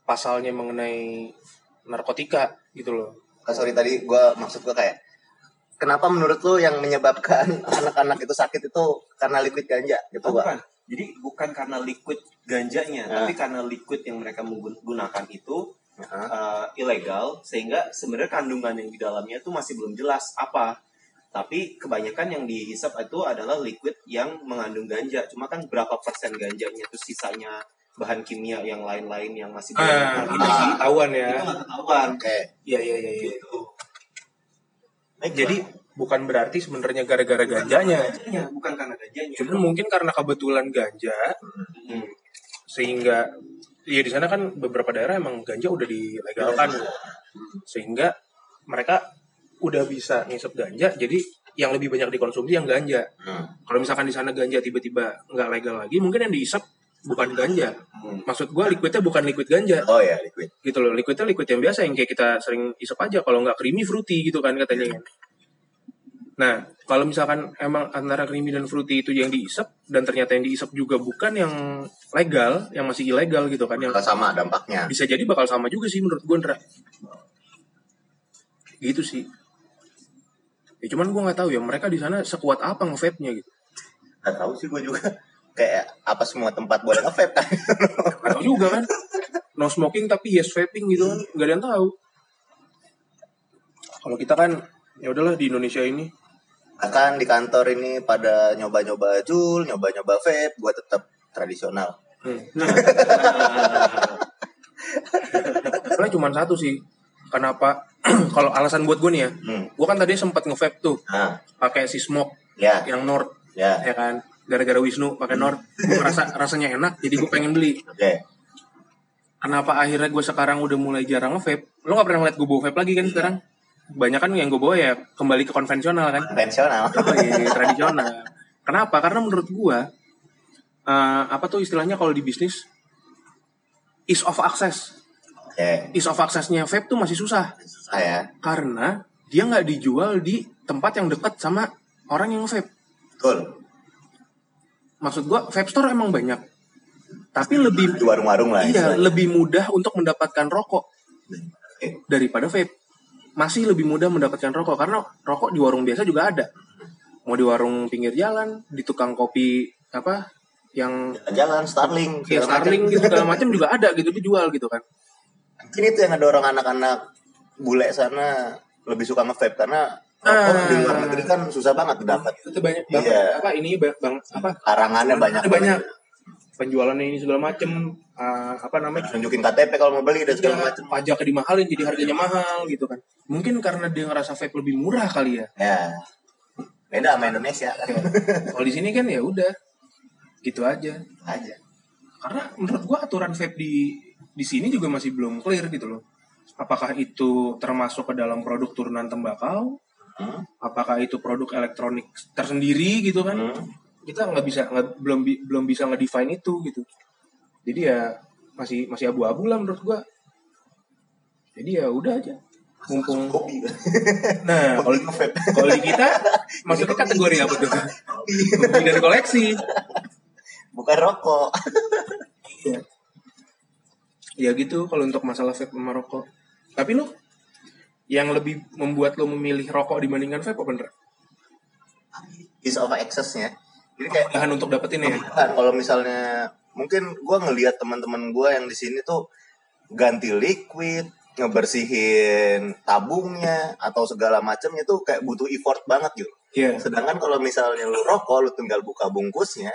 pasalnya mengenai narkotika gitu loh Ah, sorry tadi gua maksud gua kayak kenapa menurut lu yang menyebabkan anak-anak itu sakit itu karena liquid ganja gitu Oh, gua bukan. Jadi bukan karena liquid ganjanya, Ah. tapi karena liquid yang mereka menggunakan itu uh, ilegal, sehingga sebenarnya kandungan yang di dalamnya itu masih belum jelas apa. Tapi kebanyakan yang dihisap itu adalah liquid yang mengandung ganja. Cuma kan berapa persen ganjanya itu sisanya bahan kimia yang lain-lain yang masih belum ah kita itu ketahuan ya itu nggak ketahuan. oke iya iya iya iya. Gitu. Baik, jadi bukan berarti sebenarnya gara-gara ganjanya Ganjanya, bukan karena ganjanya. cuman mungkin karena kebetulan ganja Hmm. sehingga ya di sana kan beberapa daerah emang ganja udah dilegalkan sehingga mereka udah bisa ngisep ganja jadi yang lebih banyak dikonsumsi yang ganja. Hmm. kalau misalkan di sana ganja tiba-tiba nggak legal lagi mungkin yang diisep bukan ganja. Hmm. maksud gua liquidnya bukan liquid ganja. Oh ya liquid. Gitu loh liquidnya liquid yang biasa yang kayak kita sering isep aja kalau nggak creamy fruity gitu kan katanya. Kan nah kalau misalkan emang antara creamy dan fruity itu yang diisep dan ternyata yang diisep juga bukan yang legal yang masih ilegal gitu kan yang sama dampaknya. bisa jadi bakal sama juga sih menurut gue gitu sih ya cuman gue nggak tahu ya mereka di sana sekuat apa nge-vape-nya gitu. Nggak tahu sih gua juga kayak apa semua tempat boleh nge-vape kan. Nggak tahu juga kan. No smoking tapi yes vaping gitu kan. Nggak ada yang tahu. Kalau kita kan ya udahlah di Indonesia ini. Bahkan di kantor ini pada nyoba-nyoba jul nyoba-nyoba vape gua tetap tradisional. Hmm. Sebenarnya cuma satu sih kenapa kalau alasan buat gue nih ya hmm. gue kan tadi sempat nge-vape tuh pakai si smoke ya. yang Nord ya. ya kan? Gara-gara Wisnu pakai Nord gue ngerasa rasanya enak jadi gue pengen beli. Oke. Kenapa akhirnya gue sekarang udah mulai jarang nge-vape? Lo gak pernah ngeliat gue bawa vape lagi kan sekarang? Banyak kan yang gue bawa ya kembali ke konvensional kan? Konvensional. Oh, iya, tradisional. Kenapa? Karena menurut gue eh, apa tuh istilahnya kalau di bisnis? Ease of access oke. Ease of accessnya vape tuh masih susah. Susah ya. Karena dia nggak dijual di tempat yang dekat sama orang yang vape. Betul. Maksud gua vape store emang banyak. Tapi lebih di warung-warung lah iya istilahnya. lebih mudah untuk mendapatkan rokok. Daripada vape. Masih lebih mudah mendapatkan rokok karena rokok di warung biasa juga ada. Mau di warung pinggir jalan di tukang kopi apa yang jalan Starling ya Starling macam. gitu segala macam juga ada gitu dijual gitu kan mungkin itu yang ngedorong anak-anak bule sana lebih suka nge-vape karena rokok Ah. di luar negeri kan susah banget dapat itu banyak Iya. banget apa ini? Ba- bang apa? Larangannya banyak ada banyak. Penjualannya ini segala macem ah, apa namanya? Tunjukin KTP kalau mau beli dan segala Iya, macam pajaknya dimahalin jadi harganya mahal gitu kan. Mungkin karena dia ngerasa vape lebih murah kali ya. Ya. Beda sama Indonesia kan. Kalau di sini kan ya udah gitu aja. Aja. Karena menurut gua aturan vape di di sini juga masih belum clear gitu loh. Apakah itu termasuk ke dalam produk turunan tembakau? Hmm, apakah itu produk elektronik tersendiri gitu kan? Hmm. kita nggak bisa nggak belum belum bisa ngedefine itu gitu. Jadi ya masih masih abu-abu lah menurut gua. Jadi ya udah aja. Mumpung kopi? Nah kalau kalau di kita masuknya kategori apa tuh? Hobi dan koleksi. Bukan rokok. Iya. Ya gitu kalau untuk masalah vape sama rokok tapi lu yang lebih membuat lo memilih rokok dibandingkan vape apa bener? ease of accessnya jadi kayak Bahan untuk dapetin ya? Kan kalau misalnya mungkin gua ngelihat teman-teman gua yang di sini tuh ganti liquid ngebersihin tabungnya atau segala macamnya tuh kayak butuh effort banget gitu. Iya. Sedangkan kalau misalnya lu rokok lu tinggal buka bungkusnya,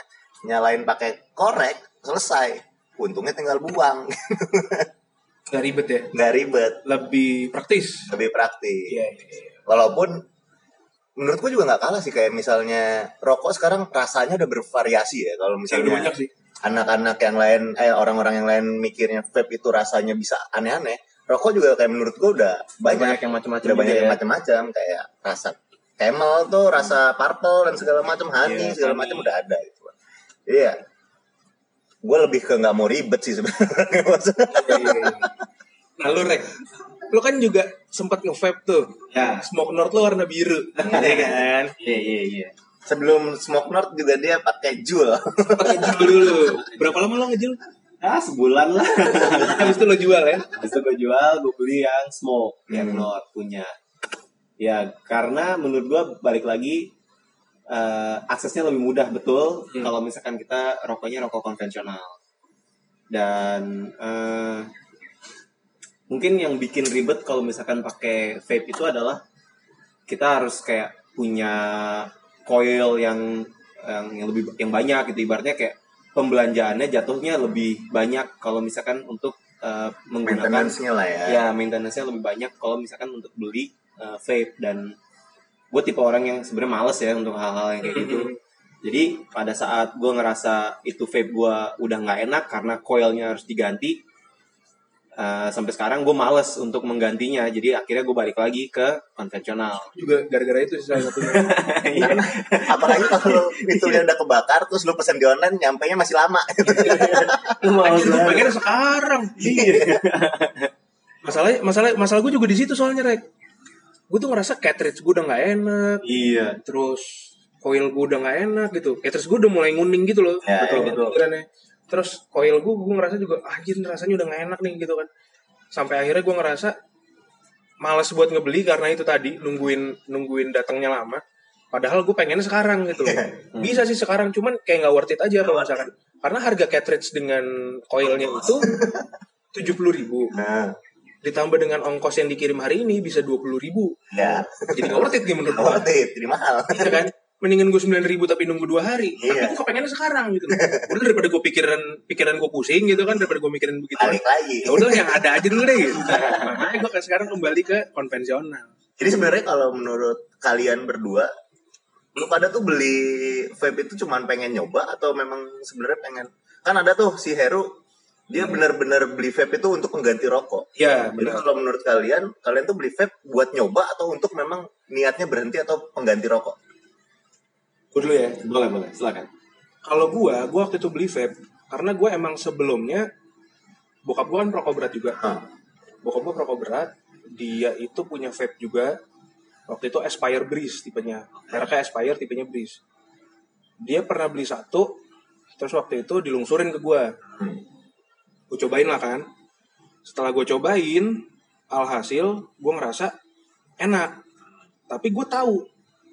nyalain pakai korek, selesai. Untungnya tinggal buang, Gak ribet ya? nggak ribet, Lebih praktis. lebih praktis. Iya. iya, iya. Walaupun menurutku juga nggak kalah sih kayak misalnya rokok sekarang rasanya udah bervariasi ya. Kalau Ya, udah misalnya banyak sih. anak-anak yang lain eh orang-orang yang lain mikirnya vape itu rasanya bisa aneh-aneh rokok juga kayak menurut gua udah banyak, yang macam-macam udah banyak yang ya. macam-macam kayak rasa camel tuh rasa purple dan segala macam honey Iya, segala honey. macam udah ada gitu Iya. Gue lebih ke nggak mau ribet sih sebenarnya. Nah lu Rek, lu kan juga sempat nge-vape tuh. Ya. Smoke North lu warna biru. Iya kan? Iya iya iya. Sebelum Smoke North juga dia pakai Jewel. Pakai jul dulu. Berapa lama lo ngejul? Ah sebulan lah. Habis itu lo jual ya? Habis itu gue jual, gue beli yang smoke, yang North punya. Ya, karena menurut gue balik lagi eh, aksesnya lebih mudah betul Hmm. kalau misalkan kita rokoknya rokok konvensional. Dan eh, mungkin yang bikin ribet kalau misalkan pakai vape itu adalah kita harus kayak punya coil yang yang, yang lebih yang banyak gitu ibaratnya kayak pembelanjaannya jatuhnya lebih banyak kalau misalkan untuk eh, menggunakan Maintenance-nya lah ya. ya maintenance-nya lebih banyak kalau misalkan untuk beli uh, vape dan gue tipe orang yang sebenarnya males ya untuk hal-hal yang kayak gitu jadi pada saat gue ngerasa itu vape gue udah nggak enak karena coilnya harus diganti uh, sampai sekarang gue males untuk menggantinya jadi akhirnya gue balik lagi ke konvensional Juga gara-gara itu sih salah satunya. Karena apalagi kalau pintunya udah kebakar terus lu pesen di online nyampe nya masih lama. Gue pengen sekarang. Iya. masalah masalah masalah gue juga di situ soalnya Rek. Gue tuh ngerasa cartridge gue udah nggak enak. iya Terus coil gue udah nggak enak gitu. Cartridge gue udah mulai nguning gitu loh. Ya, betul iya. betul. Pikirannya. Terus coil gue gue ngerasa juga anjir rasanya udah nggak enak nih gitu kan. Sampai akhirnya gue ngerasa malas buat ngebeli karena itu tadi nungguin nungguin datangnya lama. Padahal gue pengennya sekarang gitu loh. Bisa sih sekarang, cuman kayak nggak worth it aja kalau misalkan. Karena harga cartridge dengan coilnya itu tujuh puluh ribu. Nah, Ditambah dengan ongkos yang dikirim hari ini bisa dua puluh ribu. ya. Jadi nggak worth it nih menurut gue. Worth it, jadi mahal. Iya kan? Mendingan gue sembilan ribu tapi nunggu dua hari. Tapi Iya. gue kepengennya sekarang gitu. Udah daripada gue pikiran pikiran gue pusing gitu kan daripada gue mikirin begitu. Balik lagi. Ya udah yang ada aja dulu deh gitu. Makanya gue sekarang kembali ke konvensional. Jadi sebenarnya kalau menurut kalian berdua, lu pada tuh beli vape itu cuman pengen nyoba atau memang sebenarnya pengen? Kan ada tuh si Heru, dia benar-benar beli vape itu untuk pengganti rokok. Ya Jadi benar. kalau menurut kalian, kalian tuh beli vape buat nyoba atau untuk memang niatnya berhenti atau pengganti rokok? Gue dulu ya. boleh boleh silakan Kalau gue, gue waktu itu beli vape karena gue emang sebelumnya bokap gue kan perokok berat juga. Hah. Bokap gue perokok berat, dia itu punya vape juga. Waktu itu Aspire Breeze tipenya. Mereknya Aspire tipenya Breeze. Dia pernah beli satu, terus waktu itu dilungsurin ke gue. Gue cobain lah kan. Setelah gue cobain, alhasil gue ngerasa enak. Tapi gue tahu,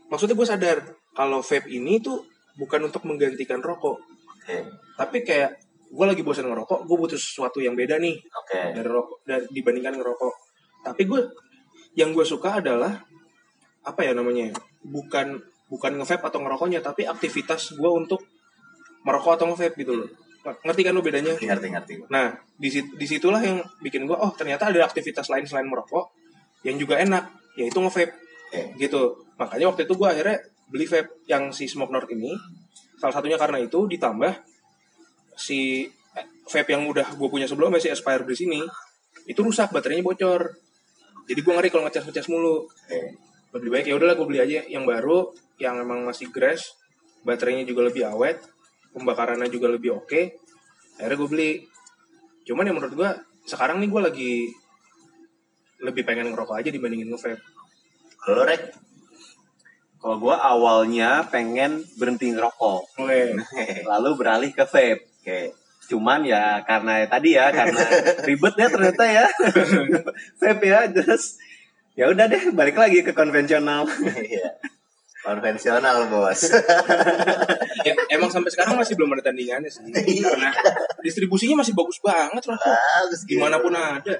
maksudnya gue sadar kalau vape ini tuh bukan untuk menggantikan rokok. Oke. Tapi kayak gue lagi bosan ngerokok, gue butuh sesuatu yang beda nih Oke. dari rokok dari, dibandingkan ngerokok. Tapi gue yang gue suka adalah apa ya namanya? Bukan bukan nge-vape atau ngerokoknya, tapi aktivitas gue untuk merokok atau nge-vape gitu loh. Ngerti kan lo bedanya? Ngerti ngerti. Nah, di sit- di situlah yang bikin gue, oh ternyata ada aktivitas lain selain merokok yang juga enak, yaitu nge-vape. Oke. Gitu. Makanya waktu itu gue akhirnya beli vape yang si Smoke North ini. Salah satunya karena itu ditambah si eh, vape yang udah gue punya sebelumnya si Aspire Breeze ini itu rusak baterainya bocor. Jadi gue ngeri kalau ngecas-ngecas mulu. Oke. Lebih baik ya udahlah gue beli aja yang baru yang emang masih grass, baterainya juga lebih awet, pembakarannya juga lebih oke. Akhirnya gue beli. Cuman yang menurut gue sekarang nih gue lagi lebih pengen ngerokok aja dibandingin nge-vape. Kalau rek, kalau gue awalnya pengen berhenti ngerokok lalu beralih ke vape oke. cuman ya karena tadi ya karena ribetnya ternyata ya vape ya terus ya udah deh balik lagi ke konvensional Iya. Konvensional bos. Ya, emang sampai sekarang masih belum ada tandingannya sih. Karena distribusinya masih bagus banget rokok. Bagus gitu. Di mana pun ada.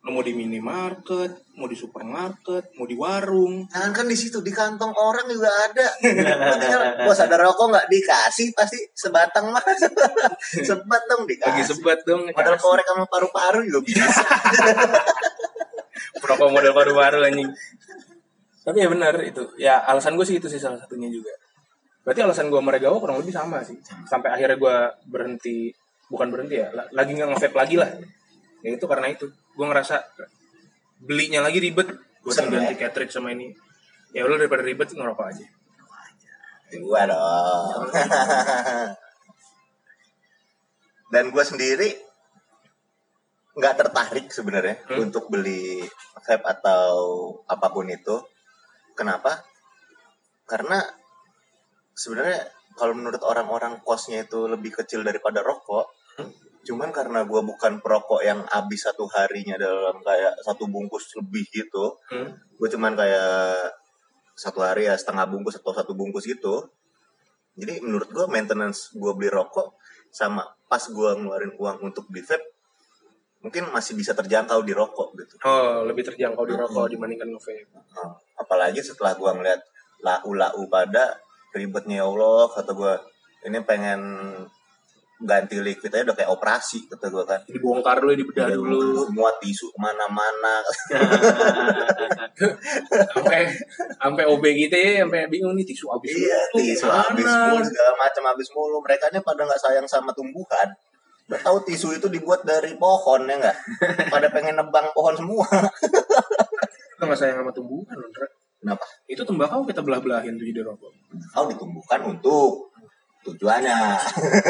Lo mau di minimarket, mau di supermarket, mau di warung. Jangan kan di situ di kantong orang juga ada. Tinggal, Bos ada rokok nggak dikasih pasti sebatang mas. Sebat dong Lagi dikasih. sebat dong. Modal korek sama paru-paru juga bisa. Rokok model baru-baru anjing. Tapi ya benar itu. Ya alasan gue sih itu sih salah satunya juga. Berarti alasan gue meregawa kurang lebih sama sih. Sampai akhirnya gue berhenti, bukan berhenti ya, la- lagi nggak nge-vape lagi lah. Ya itu karena itu. Gue ngerasa belinya lagi ribet. Gue Bosan ganti ya? cartridge sama ini. Ya udah daripada ribet ngerokok aja. Gua dong. Dan gue sendiri nggak tertarik sebenarnya Hmm? untuk beli vape atau apa pun itu. Kenapa? Karena sebenarnya kalau menurut orang-orang kosnya itu lebih kecil daripada rokok. Cuman karena gue bukan perokok yang habis satu harinya dalam kayak satu bungkus lebih gitu, Hmm. gue cuman kayak satu hari ya setengah bungkus atau satu bungkus gitu jadi menurut gue maintenance gue beli rokok sama pas gue ngeluarin uang untuk beli vape mungkin masih bisa terjangkau di rokok gitu Oh, lebih terjangkau di rokok dibandingkan vape. Nah, apalagi setelah gue ngeliat lau-lau pada ribetnya ya Allah kata gue ini pengen ganti liquid aja udah kayak operasi kata gue kan Dibongkar dulu, dibedah dulu. semua tisu ke mana-mana sampai sampai OB gitu ya, sampai bingung nih tisu habis. Iya, tisu habis mulu segala macam habis mulu. Mereka pada nggak sayang sama tumbuhan. Udah tahu tisu itu dibuat dari pohon ya nggak? Pada pengen nebang pohon semua. Kita nggak sayang sama tumbuhan, Ndra. Kenapa? Itu tembakau kita belah-belahin tuh jadi rokok. Kau ditumbuhkan untuk tujuannya.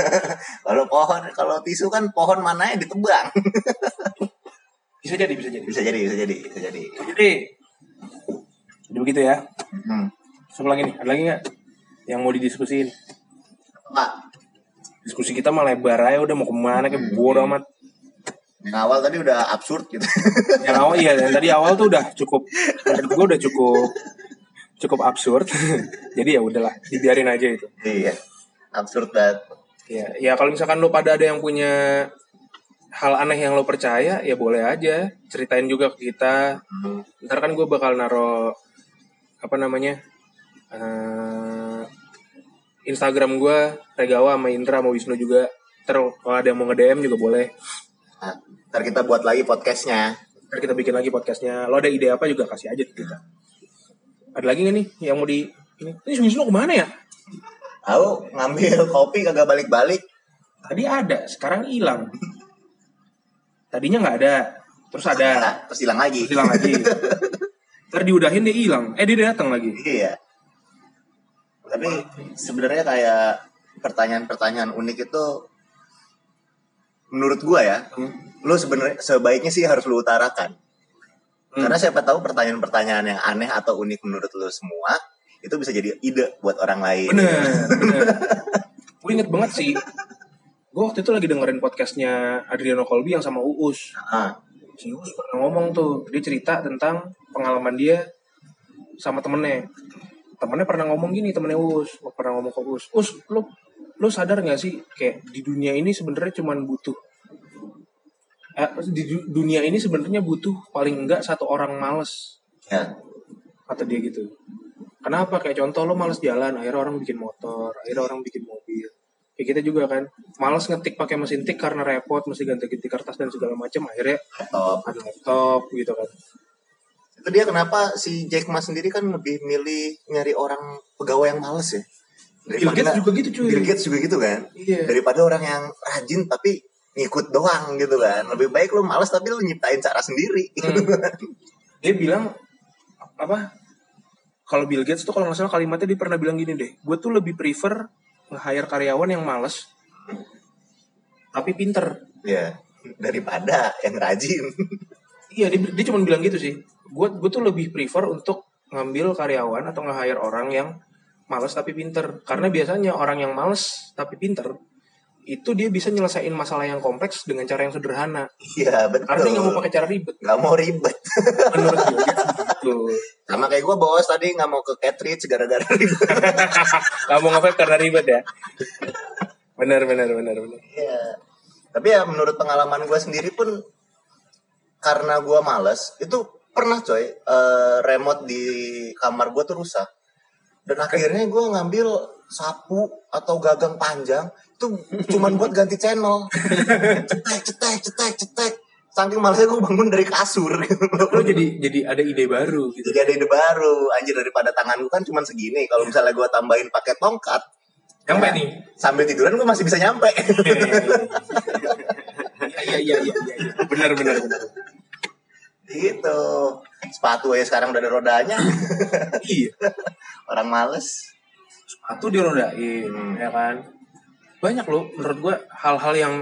kalau pohon, kalau tisu kan pohon mana yang ditebang. Bisa jadi, bisa jadi. bisa jadi, bisa jadi, bisa jadi. Jadi, jadi begitu ya. Hmm. Satu lagi nih, ada lagi nggak yang mau didiskusiin? Pak, Diskusi kita mah lebar aja udah mau ke mana kayak bodo amat. yang awal tadi udah absurd gitu. Yang awal iya, yang tadi awal tuh udah cukup, menurut gue udah cukup cukup absurd. Jadi ya udahlah, dibiarin aja itu. iya, absurd banget. Ya, ya kalau misalkan lo pada ada yang punya hal aneh yang lo percaya, ya boleh aja ceritain juga ke kita. Hmm. Ntar kan gue bakal naro apa namanya eh, Instagram gue Regawa sama Indra sama Wisnu juga. Ntar kalau ada yang mau nge-DM juga boleh. Nah, ntar kita buat lagi podcastnya. Ntar kita bikin lagi podcastnya. Lo ada ide apa juga kasih aja kita. Ada lagi nggak nih yang mau di ini? Ini Wisnu ke mana ya? Tahu ngambil kopi kagak balik-balik. Tadi ada, sekarang hilang. Tadinya nggak ada, terus ada, Nah, terus hilang lagi. terus hilang lagi. Ntar diudahin dia hilang. Eh dia datang lagi. Iya. Tapi sebenarnya kayak pertanyaan-pertanyaan unik itu menurut gua ya, Hmm. lu sebenarnya sebaiknya sih harus lu utarakan. Hmm. Karena siapa tahu pertanyaan-pertanyaan yang aneh atau unik menurut lu semua itu bisa jadi ide buat orang lain. Bener, bener. Gue inget banget sih. Gue waktu itu lagi dengerin podcastnya Adriano Colby yang sama Uus. Ah, Si Uus pernah ngomong tuh, dia cerita tentang pengalaman dia sama temennya. Temennya pernah ngomong gini, temennya Uus. Pernah ngomong ke Uus. Us, lu, lu sadar gak sih kayak di dunia ini sebenarnya cuman butuh eh, di du- dunia ini sebenarnya butuh paling enggak satu orang males ya. kata dia gitu kenapa kayak contoh lo males jalan akhirnya orang bikin motor akhirnya orang bikin mobil kayak kita juga kan males ngetik pakai mesin tik karena repot mesti ganti-ganti kertas dan segala macam akhirnya Laptop. ada laptop gitu kan dia kenapa si Jack Ma sendiri kan lebih milih nyari orang pegawai yang males ya. Bill Gates juga gitu cuy Bill Gates juga gitu kan. iya daripada orang yang rajin tapi ngikut doang gitu kan lebih baik lu males tapi lu nyiptain cara sendiri Hmm. dia bilang apa kalau Bill Gates tuh kalau nggak salah kalimatnya dia pernah bilang gini deh gue tuh lebih prefer nge-hire karyawan yang males tapi pinter ya daripada yang rajin Iya, dia, dia cuma bilang gitu sih. Gue gue tuh lebih prefer untuk ngambil karyawan atau nge-hire orang yang males tapi pinter. Karena biasanya orang yang males tapi pinter itu dia bisa nyelesain masalah yang kompleks dengan cara yang sederhana. iya betul Karena dia nggak mau pakai cara ribet. nggak mau ribet Menurut gue gitu. sama kayak gue bos tadi nggak mau ke Catridge gara-gara ribet Gak mau ngefake karena ribet ya. Bener bener bener bener. Iya. tapi ya menurut pengalaman gue sendiri pun karena gue males itu pernah coy eh, remote di kamar gue tuh rusak dan akhirnya gue ngambil sapu atau gagang panjang itu cuman buat ganti channel cetek cetek cetek cetek saking malesnya gue bangun dari kasur gitu Lo jadi jadi ada ide baru gitu. jadi ada ide baru anjir daripada tangan gue kan cuman segini kalau misalnya gue tambahin pakai tongkat Nyampe nih. sambil tiduran gue masih bisa nyampe Iya iya iya iya. iya. Bener bener bener. Gitu sepatu aja sekarang udah ada rodanya Iya. orang males sepatu dirodain Hmm. ya kan banyak loh menurut gue hal-hal yang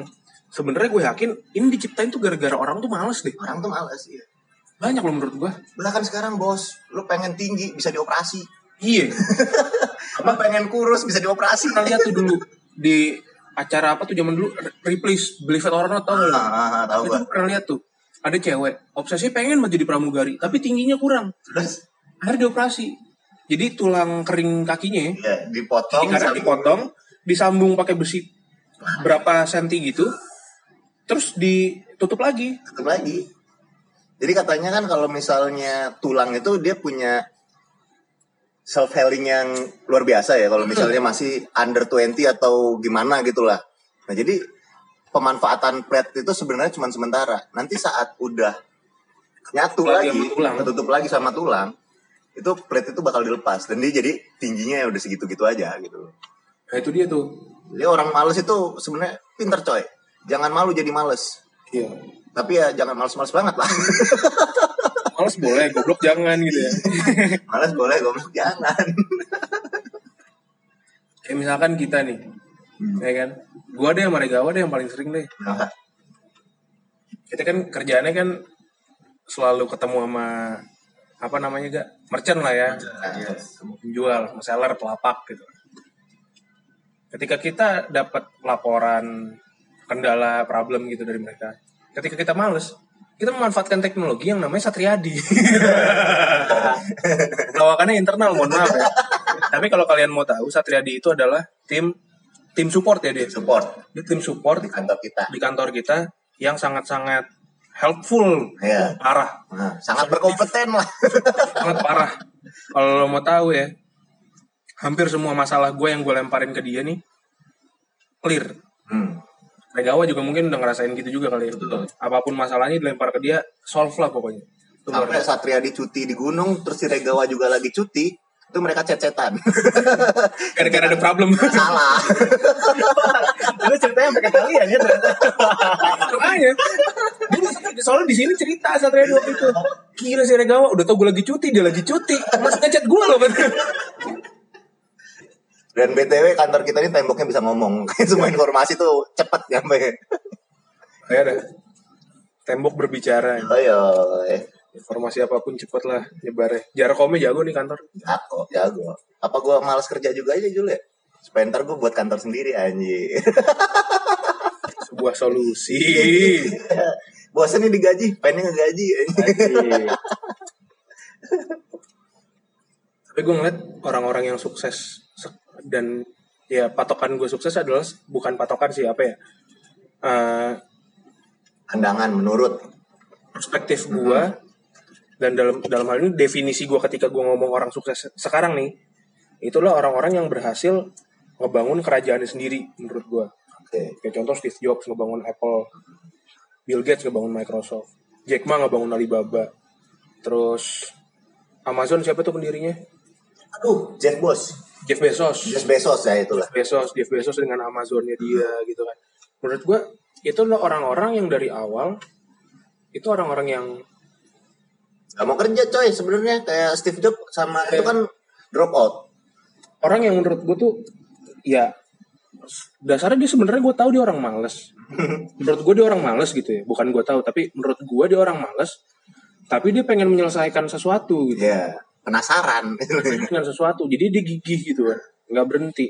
sebenarnya gue yakin ini diciptain tuh gara-gara orang tuh males deh Orang tuh males ya. banyak loh menurut gue Bahkan sekarang bos, lu pengen tinggi bisa dioperasi. iya Lu pengen kurus bisa dioperasi. pernah lihat tuh dulu di acara apa tuh zaman dulu replace believe it or not tau nggak lo? Ah, ah, ah, tahu itu gua. pernah lihat tuh ada cewek obsesi pengen banget jadi pramugari tapi tingginya kurang Terus akhirnya dioperasi jadi tulang kering kakinya ya dipotong Jadi dipotong, disambung pakai besi berapa senti gitu, terus ditutup lagi. tutup lagi. Jadi katanya kan kalau misalnya tulang itu dia punya self healing yang luar biasa ya kalau misalnya masih under 20 atau gimana gitulah. Nah, jadi pemanfaatan plate itu sebenarnya cuma sementara. Nanti saat udah nyatu Lagi lagi, sama tulang. ketutup lagi sama tulang, itu plate itu bakal dilepas dan dia jadi tingginya ya udah segitu-gitu aja gitu. Nah itu dia tuh. Jadi orang males itu sebenarnya pinter coy. Jangan malu jadi males. Iya. Tapi ya jangan males-males banget lah. Males boleh, goblok jangan gitu ya. Males boleh, goblok jangan. Kayak misalkan kita nih, ya kan. Gua deh sama Regawa deh yang paling sering deh. Kita kan kerjaannya kan selalu ketemu sama apa namanya gak merchant lah ya. Sama penjual sama seller pelapak gitu. Ketika kita dapat laporan kendala problem gitu dari mereka ketika kita males kita memanfaatkan teknologi yang namanya Satriadi. Lawakannya internal mohon maaf ya. Tapi kalau kalian mau tahu Satriadi itu adalah tim tim support ya dia support dia tim support di kantor kita. di kantor kita yang sangat-sangat helpful Ya. parah Nah, sangat berkompeten lah. sangat parah. Kalau lo mau tahu ya, hampir semua masalah gue yang gue lemparin ke dia nih clear. Hmm. Regawa juga mungkin udah ngerasain gitu juga kali ya. Apa pun masalahnya dilempar ke dia, solve lah pokoknya. Sampai. Satria dicuti di gunung, terus si Regawa juga lagi cuti, itu mereka cecetan. Gara-gara ada problem. Salah. Itu ceritanya ke kalian ya ternyata. Makanya. Soalnya di sini cerita Satria waktu itu. Gila si Regawa, udah tau gue lagi cuti, dia lagi cuti. Mas ngechat gue loh. Dan BTW kantor kita ini temboknya bisa ngomong. Semua informasi tuh cepet nyampe. Ya. Tembok berbicara. Ayo, eh. Informasi apa pun cepet lah nyebarnya. Jarkomnya jago nih kantor. Jago, jago. Apa gua malas kerja juga aja Jul ya? Supaya ntar gue buat kantor sendiri anjir. Sebuah solusi. Bosnya nih digaji, pengen ngegaji. Tapi gue ngeliat orang-orang yang sukses se- dan ya patokan gue sukses adalah bukan patokan sih apa ya Eh, Pandangan menurut. perspektif gue dan dalam dalam hal ini definisi gue ketika gue ngomong orang sukses sekarang nih itulah orang-orang yang berhasil ngebangun kerajaannya sendiri menurut gue Oke. kayak contoh Steve Jobs ngebangun Apple Bill Gates ngebangun Microsoft Jack Ma ngebangun Alibaba terus Amazon siapa tuh pendirinya Aduh, Jeff Bos. Jeff Bezos Jeff Bezos ya itulah. Bezos, Jeff Bezos dengan Amazonnya dia gitu kan. Menurut gua itu loh orang-orang yang dari awal itu orang-orang yang Gak mau kerja coy sebenarnya kayak Steve Jobs sama itu kan drop out. orang yang menurut gua tuh ya dasarnya dia sebenarnya gue tahu dia orang males. menurut gue dia orang males gitu ya. Bukan gue tahu tapi menurut gua dia orang males. Tapi dia pengen menyelesaikan sesuatu gitu. Ya, penasaran. Dengan sesuatu. Jadi dia gigih gitu kan. Nggak berhenti.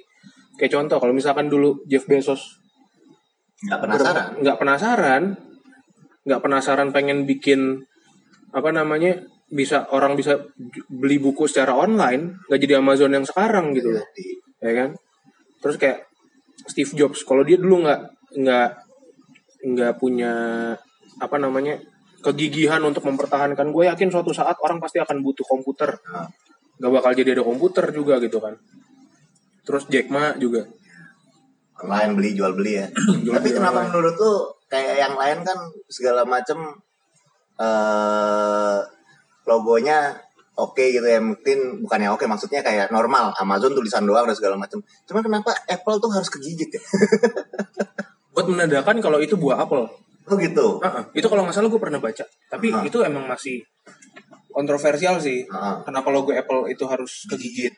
Kayak contoh kalau misalkan dulu Jeff Bezos Gak penasaran. nggak penasaran nggak penasaran pengen bikin apa namanya bisa orang bisa beli buku secara online nggak jadi Amazon yang sekarang gitu loh ya kan terus kayak Steve Jobs kalau dia dulu nggak nggak nggak punya apa namanya kegigihan untuk mempertahankan gue yakin suatu saat orang pasti akan butuh komputer Nah. nggak bakal jadi ada komputer juga gitu kan terus Jack Ma juga online beli jual beli ya. Jual Tapi beli kenapa online. menurut lu kayak yang lain kan segala macam eh logonya oke gitu ya mungkin bukannya oke maksudnya kayak normal Amazon tulisan doang dan segala macam. Cuman kenapa Apple tuh harus kegigit ya? buat menandakan kalau itu buah apel Oh gitu. Heeh, itu kalau nggak salah gue pernah baca. Tapi Ah. itu emang masih kontroversial sih. Heeh. Kenapa logo Apple itu harus kegigit?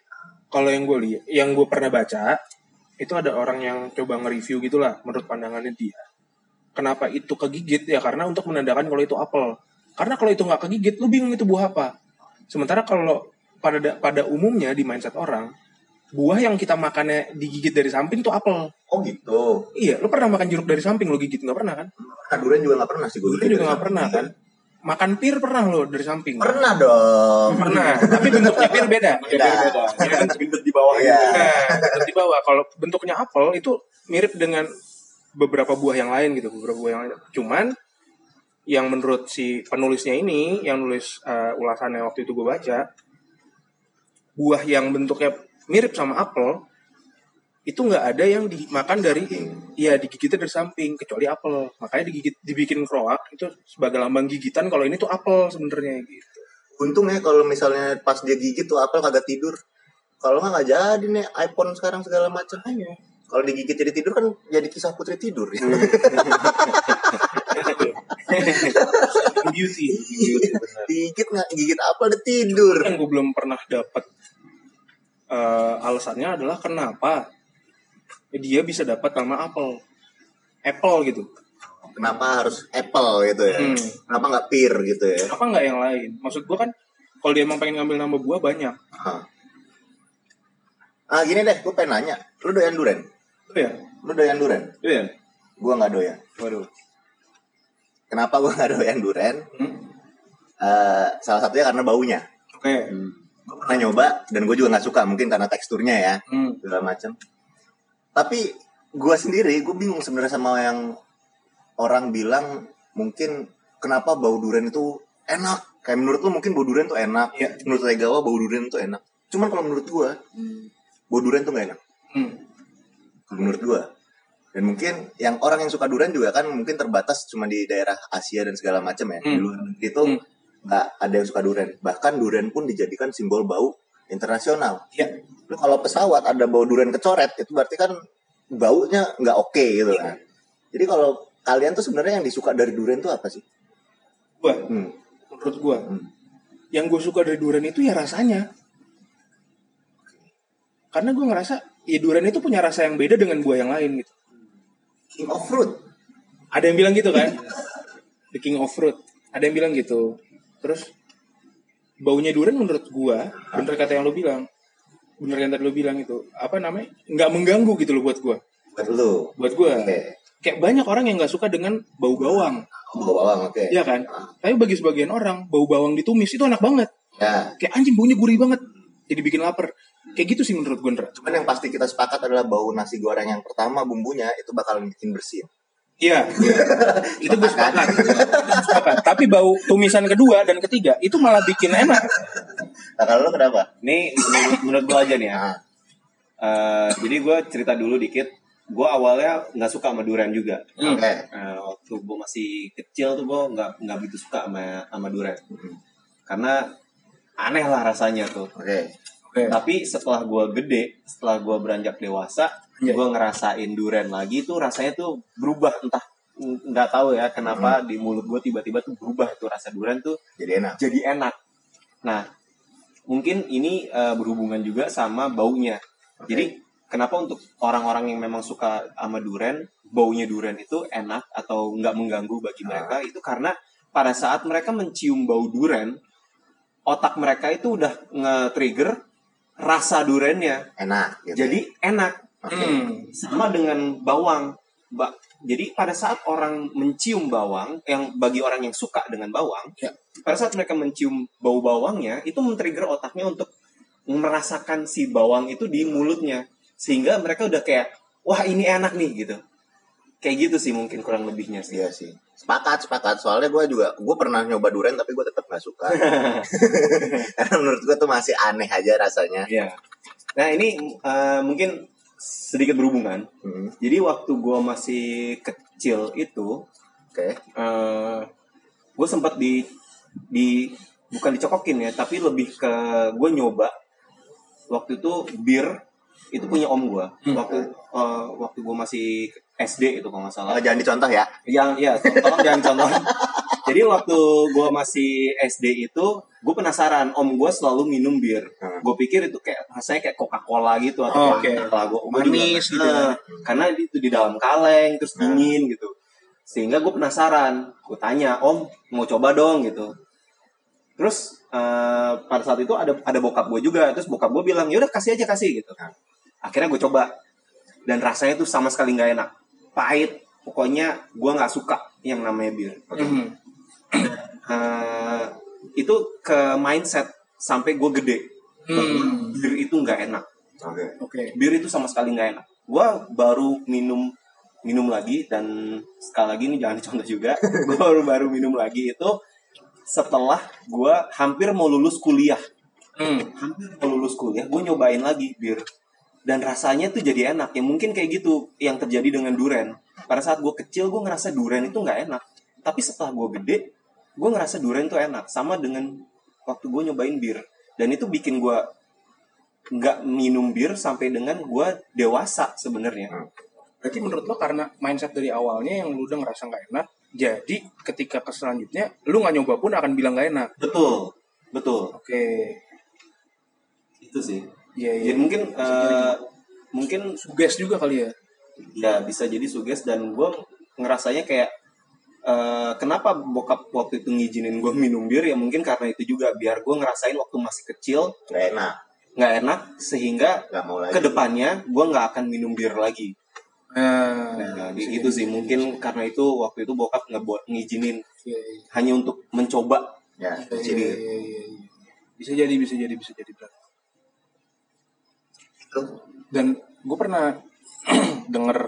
kalau yang gue lihat, yang gue pernah baca itu ada orang yang coba nge-review gitulah menurut pandangannya dia. Kenapa itu kegigit ya karena untuk menandakan kalau itu apel. Karena kalau itu nggak kegigit, lu bingung itu buah apa. Sementara kalau pada pada umumnya di mindset orang, buah yang kita makannya digigit dari samping itu apel. Oh gitu. Iya, lu pernah makan jeruk dari samping lu gigit nggak pernah kan? Nah, durian juga nggak pernah sih gue. Dulu juga nggak pernah kan? Makan pir pernah lo dari samping. Pernah dong. Pernah, tapi bentuknya pir beda. Beda. Ya, bentuk- Gendut di bawah Iya. Nah, bentuk di bawah. Kalau bentuknya apel itu mirip dengan beberapa buah yang lain gitu, beberapa buah yang lain. Cuman yang menurut si penulisnya ini, yang nulis uh, ulasannya waktu itu gue baca, buah yang bentuknya mirip sama apel itu nggak ada yang dimakan dari ya digigitnya dari samping kecuali apel makanya digigit dibikin kroak itu sebagai lambang gigitan kalau ini tuh apel sebenarnya gitu Untung ya kalau misalnya pas dia gigit tuh apel kagak tidur. Kalau nggak nggak jadi nih iPhone sekarang segala macam. Kalau digigit jadi tidur kan jadi kisah putri tidur ya. beauty Digigit nggak gigit apel dia tidur. yang gue belum pernah dapat eh, alasannya adalah kenapa dia bisa dapat nama apel apple gitu Kenapa harus apple gitu ya? Hmm. Kenapa nggak pear gitu ya? apa nggak yang lain maksud gue kan kalau dia emang pengen ngambil nama buah banyak Hah. Ah gini deh, gue pengen nanya. Lu doyan duren? Itu ya Lu doyan duren? Iya. Gue nggak doyan. Waduh. Kenapa gue nggak doyan duren? Hmm. Eh, salah satunya karena baunya. oke Gue pernah nyoba dan gue juga nggak suka mungkin karena teksturnya ya Hmm. segala macam. Tapi gue sendiri gue bingung sebenarnya sama yang orang bilang mungkin kenapa bau durian itu enak. Kayak menurut lu mungkin bau durian tuh enak. Iya. Menurut Legawa bau durian tuh enak. Cuman kalau menurut gue bau durian tuh gak enak. Hmm. Menurut gue. Dan mungkin yang orang yang suka durian juga kan mungkin terbatas cuma di daerah Asia dan segala macam ya. Di Hmm. luar negeri itu Hmm. nggak ada yang suka durian. Bahkan durian pun dijadikan simbol bau internasional. ya Lu kalau pesawat ada bau durian kecoret itu berarti kan baunya nggak oke gitu kan. Jadi kalau kalian tuh sebenarnya yang disuka dari durian tuh apa sih? gue Hmm. menurut gue Hmm. yang gue suka dari durian itu ya rasanya karena gue ngerasa ya durian itu punya rasa yang beda dengan buah yang lain gitu King of fruit. ada yang bilang gitu kan? The king of fruit. Ada yang bilang gitu. Terus baunya durian menurut gua bener kata yang lo bilang bener yang tadi lo bilang itu apa namanya? Nggak mengganggu gitu loh buat gua. Buat lu. buat gua. Oke. kayak banyak orang yang nggak suka dengan bau bawang. Bau bawang oke. ya kan? Tapi bagi sebagian orang bau bawang ditumis itu enak banget. Ya. kayak anjing baunya gurih banget. Jadi bikin lapar kayak gitu sih menurut gue Ndra. Cuman yang pasti kita sepakat adalah bau nasi goreng yang pertama bumbunya itu bakalan bikin bersin. Iya, itu gue sepakat. Sepakat. Tapi bau tumisan kedua dan ketiga itu malah bikin enak. Nah kalau lu kenapa? Ini menurut, menurut gue aja nih ya. Nah, Eh, jadi gue cerita dulu dikit. Gue awalnya nggak suka sama durian juga. Hmm. Oke. Eh, waktu gue masih kecil tuh gue nggak nggak begitu suka sama sama durian. Karena aneh lah rasanya tuh. Oke. Oke. Tapi setelah gue gede, setelah gue beranjak dewasa, Iya. gue ngerasain durian lagi tuh rasanya tuh berubah entah nggak tahu ya kenapa di mulut gue tiba-tiba tuh berubah tuh rasa durian tuh Jadi enak. jadi enak. Nah, mungkin ini eh, berhubungan juga sama baunya. Jadi kenapa untuk orang-orang yang memang suka sama durian, baunya durian itu enak atau nggak mengganggu bagi mereka itu karena pada saat mereka mencium bau durian, otak mereka itu udah nge-trigger rasa duriannya. Enak. Gitu. Jadi enak Oke. Hmm. sama dengan bawang. Ba- jadi pada saat orang mencium bawang, yang bagi orang yang suka dengan bawang, Ya. pada saat mereka mencium bau bawangnya, itu men-trigger otaknya untuk merasakan si bawang itu di mulutnya, sehingga mereka udah kayak, wah ini enak nih gitu. Kayak gitu sih mungkin kurang lebihnya sih. Iya sih. Sepakat, sepakat. Soalnya gue juga, gue pernah nyoba durian tapi gue tetap gak suka. Karena menurut gue tuh masih aneh aja rasanya. Iya. Nah ini eh, mungkin sedikit berhubungan. Hmm. Jadi waktu gue masih kecil itu, Oke. eh gue sempat di di bukan dicokokin ya tapi lebih ke gue nyoba waktu itu bir itu punya om gue waktu eh, waktu gue masih SD itu kalau nggak salah Oh, jangan dicontoh ya. yang ya tolong jangan contoh Jadi waktu gue masih SD itu, gue penasaran. Om gue selalu minum bir. Hmm. Gue pikir itu kayak rasanya kayak Coca-Cola gitu Oh, atau oke. Coca-Cola. Gua- gua Manis gitu ya. Karena itu di dalam kaleng terus Hmm. dingin gitu. Sehingga gue penasaran. Gue tanya, Om mau coba dong gitu. Terus eh, pada saat itu ada ada bokap gue juga. Terus bokap gue bilang, yaudah kasih aja kasih gitu. Akhirnya gue coba. Dan rasanya tuh sama sekali nggak enak. Pahit. Pokoknya gue nggak suka yang namanya bir. Mhm. Eh, itu ke mindset sampai gue gede. Hmm. Bir itu nggak enak. Oke. Oke. Bir itu sama sekali nggak enak. Gue baru minum minum lagi dan sekali lagi ini jangan dicontoh juga. gue baru baru minum lagi itu setelah gue hampir mau lulus kuliah. Hmm. Hampir mau lulus kuliah, gue nyobain lagi bir. Dan rasanya tuh jadi enak. Ya mungkin kayak gitu yang terjadi dengan duren. Pada saat gue kecil, gue ngerasa duren itu nggak enak. Tapi setelah gue gede, gue ngerasa duren tuh enak. Sama dengan waktu gue nyobain bir. Dan itu bikin gue nggak minum bir sampai dengan gue dewasa sebenarnya. Berarti menurut lo karena mindset dari awalnya yang lu udah ngerasa nggak enak, jadi ketika ke selanjutnya lu nggak nyoba pun akan bilang nggak enak. Betul, betul. Oke. Itu sih. Iya iya. Jadi mungkin eh, mungkin Suges juga kali ya. ya bisa jadi suges dan gue ngerasanya kayak eh, kenapa bokap waktu itu ngizinin gue minum bir ya mungkin karena itu juga biar gue ngerasain waktu masih kecil Gak enak. nggak enak sehingga Gak mau lagi. ke depannya gue nggak akan minum bir lagi Nah, nah, gitu sih mungkin karena itu waktu itu bokap ngebuat ngizinin Iya, iya. hanya untuk mencoba Ya, Iya, jadi iya, iya, iya. Bisa jadi, bisa jadi, bisa jadi. Dan gue pernah denger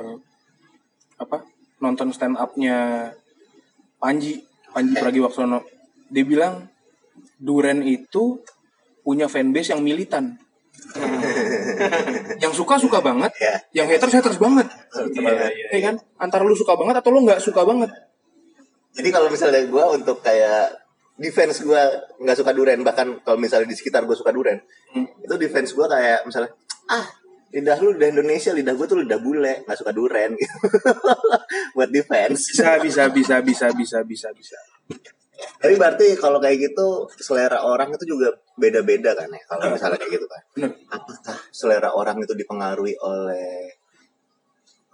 apa nonton stand upnya Panji Panji Pragiwaksono. Dia bilang Duren itu punya fanbase yang militan. yang suka suka banget, ya. yang haters haters banget. Iya, Iya kan? Antara lu suka banget atau lu nggak suka banget. Jadi kalau misalnya gue untuk kayak defense gue nggak suka duren bahkan kalau misalnya di sekitar gue suka duren Hmm. itu defense gue kayak misalnya ah lidah lu lidah Indonesia lidah gue tuh lidah bule nggak suka duren gitu buat defense Bisa, bisa, bisa, bisa, bisa, bisa, bisa. tapi berarti kalau kayak gitu selera orang itu juga beda-beda kan ya kalau misalnya kayak gitu kan Bener. apakah selera orang itu dipengaruhi oleh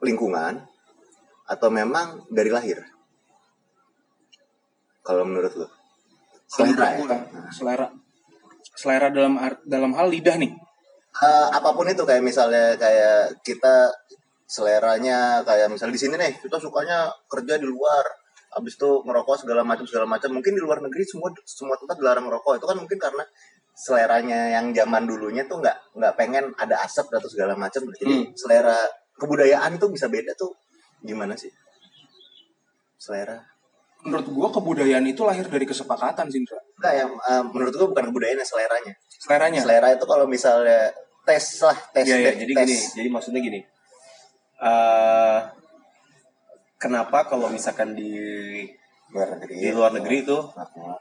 lingkungan atau memang dari lahir kalau menurut lu selera ya Gua, selera. Selera dalam art- dalam hal lidah nih. Eh, apa pun itu kayak misalnya kayak kita seleranya kayak misalnya di sini nih kita sukanya kerja di luar habis itu ngerokok segala macam segala macam. Mungkin di luar negeri semua semua tempat dilarang ngerokok. Itu kan mungkin karena seleranya yang zaman dulunya tuh nggak nggak pengen ada asap atau segala macam. Jadi selera kebudayaan itu bisa beda tuh. Gimana sih? Selera. Menurut gua kebudayaan itu lahir dari kesepakatan sih, enggak eh, menurut gua bukan kebudayaan seleranya. Seleranya. selera itu kalau misalnya tes lah tes Iya, iya, deh, jadi tes. gini, jadi maksudnya gini. eh kenapa kalau misalkan di luar negeri di luar negeri itu Nah,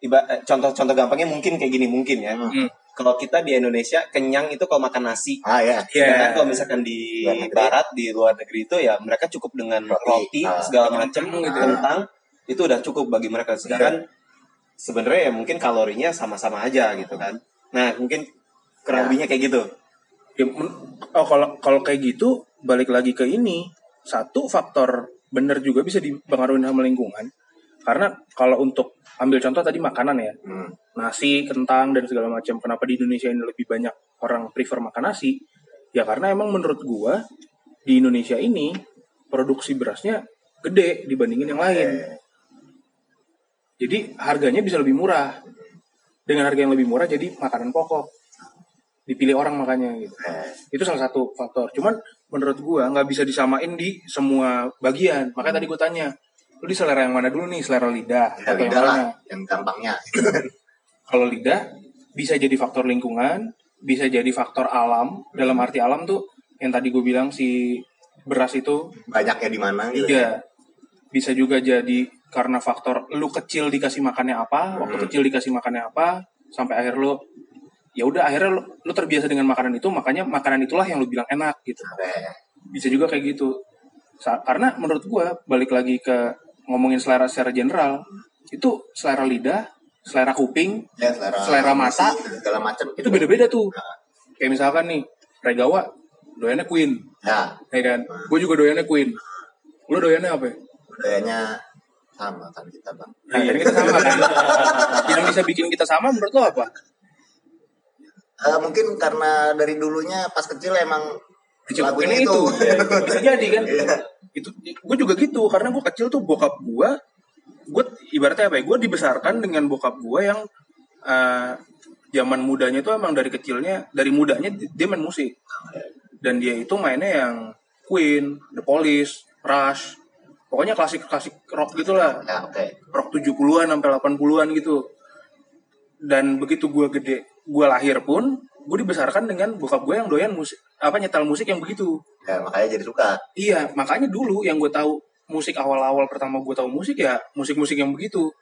iba eh, contoh-contoh gampangnya mungkin kayak gini mungkin ya. Hmm. Kalau kita di Indonesia kenyang itu kalau makan nasi. ah ya Iya. Sedangkan kalau misalkan di Luar negeri. barat di luar negeri itu ya mereka cukup dengan Roti. roti, Ah. segala macam Kentang gitu. kentang itu udah cukup bagi mereka. Sedangkan sebenarnya ya mungkin kalorinya sama-sama aja gitu kan. Nah, mungkin kurang Ya. lebihnya kayak gitu. Ya, oh kalau kalau kayak gitu balik lagi ke ini. Satu faktor bener juga bisa dipengaruhi sama lingkungan. Karena kalau untuk ambil contoh tadi makanan ya. Hmm. nasi kentang dan segala macam. Kenapa di Indonesia ini lebih banyak orang prefer makan nasi? Ya karena emang menurut gua di Indonesia ini produksi berasnya gede dibandingin yang lain. Jadi harganya bisa lebih murah. Dengan harga yang lebih murah jadi makanan pokok dipilih orang makanya gitu. Eh, itu salah satu faktor. Cuman menurut gua nggak bisa disamain di semua bagian. Makanya tadi gua tanya lu di selera yang mana dulu nih? Selera lidah ya atau yang lidah lah mana? yang gampangnya. Kalau lidah bisa jadi faktor lingkungan bisa jadi faktor alam. Dalam arti alam tuh yang tadi gue bilang si beras itu banyaknya di mana gitu iya. Bisa juga jadi karena faktor lu kecil dikasih makannya apa waktu Hmm. kecil dikasih makannya apa sampai akhir lu ya udah akhirnya lu, lu terbiasa dengan makanan itu makanya makanan itulah yang lu bilang enak gitu. Bisa juga kayak gitu. Sa- karena menurut gua balik lagi ke ngomongin selera secara general itu selera lidah selera kuping ya selera, Selera mata. segala macam itu beda-beda tuh. Kayak misalkan nih Regawa doyannya Queen ya. ya kan? Gue juga doyannya Queen. Lu doyannya apa? Ya? budayanya sama kan kita bang. Nah, jadi kita sama kan? Yang bisa bikin kita sama menurut lo apa Eh, mungkin karena dari dulunya pas kecil emang kecil lagunya itu, itu. bisa jadi kan Iya. itu gue juga gitu karena gue kecil tuh bokap gue gue ibaratnya apa ya gue dibesarkan dengan bokap gue yang eh, zaman mudanya itu emang dari kecilnya dari mudanya di- dia main musik dan dia itu mainnya yang Queen, The Police, Rush, pokoknya klasik klasik rock gitulah ya oke rock 70-an sampai 80-an gitu. Dan begitu gue gede, gue lahir pun gue dibesarkan dengan bokap gue yang doyan musik apa nyetel musik yang begitu. ya makanya jadi suka Iya, makanya dulu yang gue tahu musik awal-awal pertama gue tahu musik ya musik-musik yang begitu.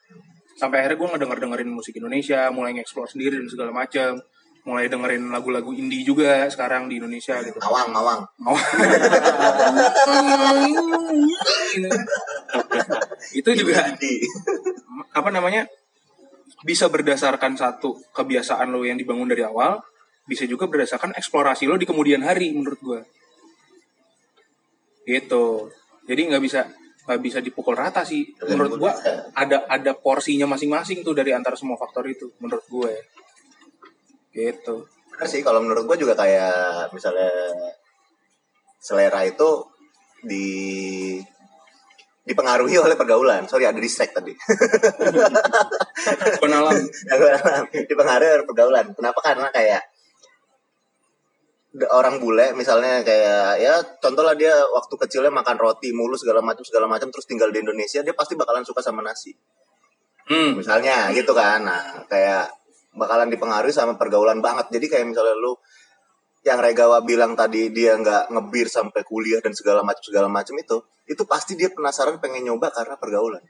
Sampai akhirnya gue ngedenger dengerin musik Indonesia, mulai nge-explore sendiri dan segala macam. Mulai dengerin lagu-lagu indie juga sekarang di Indonesia gitu. mawang Mau. itu juga apa namanya bisa berdasarkan satu kebiasaan lo yang dibangun dari awal bisa juga berdasarkan eksplorasi lo di kemudian hari menurut gue gitu. Jadi nggak bisa nggak bisa dipukul rata sih. Menurut gue ada ada porsinya masing-masing tuh dari antara semua faktor itu menurut gue gitu. Bener sih kalau menurut gue juga kayak misalnya selera itu di dipengaruhi oleh pergaulan. Sorry ada distract tadi. penalam dipengaruhi oleh pergaulan. Kenapa? Karena kayak orang bule misalnya kayak ya contoh lah dia waktu kecilnya makan roti mulu segala macam segala macam terus tinggal di Indonesia dia pasti bakalan suka sama nasi hmm. misalnya gitu kan nah kayak bakalan dipengaruhi sama pergaulan banget jadi kayak misalnya lu yang Regawa bilang tadi dia nggak ngebir sampai kuliah dan segala macam segala macam itu itu pasti dia penasaran pengen nyoba karena pergaulan.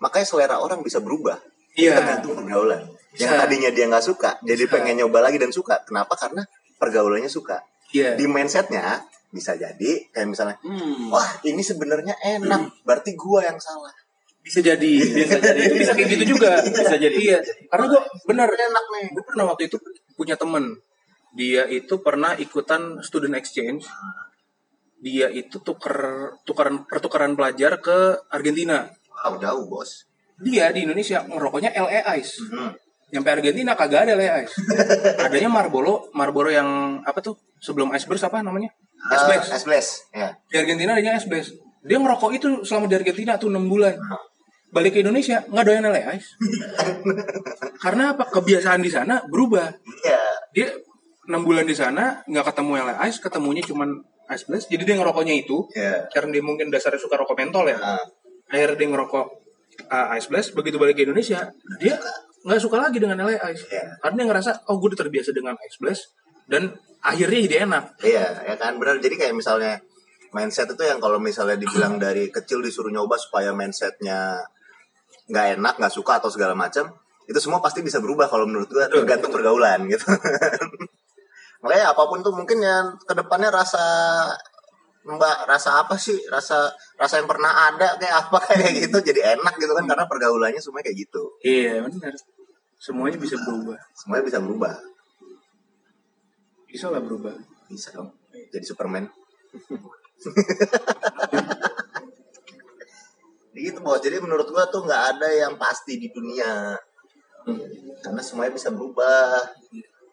Makanya selera orang bisa berubah. Iya. tergantung pergaulan. Yang Bisa. tadinya dia nggak suka jadi Bisa. pengen nyoba lagi dan suka. Kenapa? Karena pergaulannya suka. Iya. Di mindsetnya bisa jadi kayak misalnya Hmm. wah ini sebenarnya enak berarti gua yang salah. Bisa jadi bisa jadi. Itu bisa kayak gitu juga. Bisa jadi iya. Karena gue benar enak nih. Gue pernah waktu itu punya temen dia itu pernah ikutan student exchange. Dia itu tuker tukaran pertukaran pelajar ke Argentina. Wow jauh bos. Dia di Indonesia ngerokoknya LA Ice. Hmm. nyampe Argentina kagak ada LA Ice. Adanya Marlboro Marlboro yang apa tuh sebelum Ice Burst apa namanya? Ice Blast. Uh, Blast, ya. di Argentina adanya Ice Blast. Dia ngerokok itu selama di Argentina tuh 6 bulan. Balik ke Indonesia nggak doyan LA Ice. Karena apa? Kebiasaan di sana berubah. Iya. dia enam bulan di sana nggak ketemu LA Ice ketemunya cuman Ice Blast jadi dia ngerokoknya itu Iya. karena dia mungkin dasarnya suka rokok mentol ya. Nah, akhirnya dia ngerokok uh, Ice Blast begitu balik ke Indonesia dia nggak suka lagi dengan LA Ice Iya. karena dia ngerasa oh gue udah terbiasa dengan Ice Blast dan akhirnya jadi enak. Iya, ya kan? Benar. Jadi kayak misalnya mindset itu yang kalau misalnya dibilang dari kecil disuruh nyoba supaya mindsetnya nggak enak, nggak suka atau segala macam, itu semua pasti bisa berubah kalau menurut gua tergantung pergaulan gitu. Makanya apa pun tuh mungkin yang ke depannya rasa Mbak rasa apa sih? Rasa rasa yang pernah ada kayak apa kayak gitu jadi enak gitu kan karena pergaulannya semuanya kayak gitu. Iya benar semuanya bisa berubah. Semuanya bisa berubah. Bisa lah berubah. Bisa dong. Jadi Superman. Gitu bos. Jadi menurut gua tuh nggak ada yang pasti di dunia. Karena semuanya bisa berubah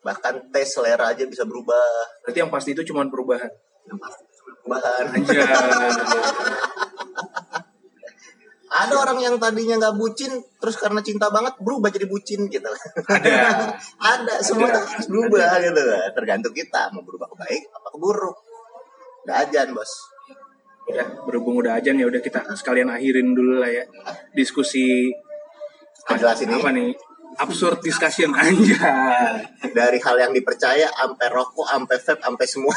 bahkan tes selera aja bisa berubah. Berarti yang pasti itu cuma perubahan? Yang pasti perubahan. Aja ada orang yang tadinya nggak bucin terus karena cinta banget berubah jadi bucin gitu. Ada. Ada semua Ada. harus berubah gitu. Tergantung kita mau berubah ke baik apa ke buruk. Udah ajan bos. Ya berhubung udah ajan ya udah kita sekalian akhirin dulu lah ya. Diskusi ini. apa nih absurd discussion aja dari hal yang dipercaya sampai rokok sampai vape sampai semua.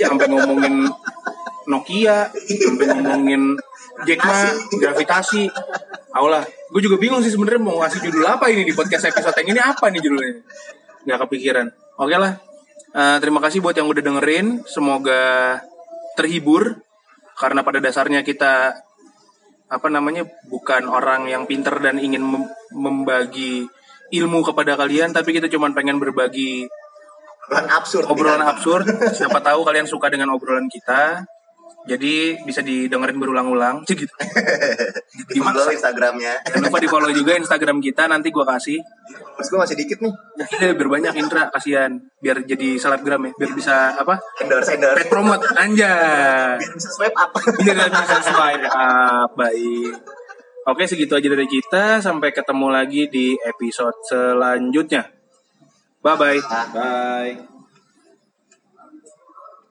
Ya sampai ngomongin Nokia sampai ngomongin Jack Ma gravitasi. Aulah, gue juga bingung sih sebenarnya mau ngasih judul apa ini di podcast episode yang ini apa nih judulnya? Nggak kepikiran. Oke lah Eh, terima kasih buat yang udah dengerin. Semoga terhibur karena pada dasarnya kita apa namanya bukan orang yang pinter dan ingin mem- membagi ilmu kepada kalian tapi kita cuma pengen berbagi Obrolan absurd. obrolan kan? absurd siapa tahu kalian suka dengan obrolan kita jadi bisa didengerin berulang-ulang Cik, gitu Di follow Instagramnya. jangan lupa di follow juga Instagram kita nanti gua kasih Terus gue masih dikit nih. Nah, iya, biar banyak Indra kasihan biar jadi selebgram ya biar bisa apa Endorse, endorse. paid promote anjay Biar bisa swipe up. biar bisa swipe up baik oke segitu aja dari kita. Sampai ketemu lagi di episode selanjutnya. Bye bye. Bye.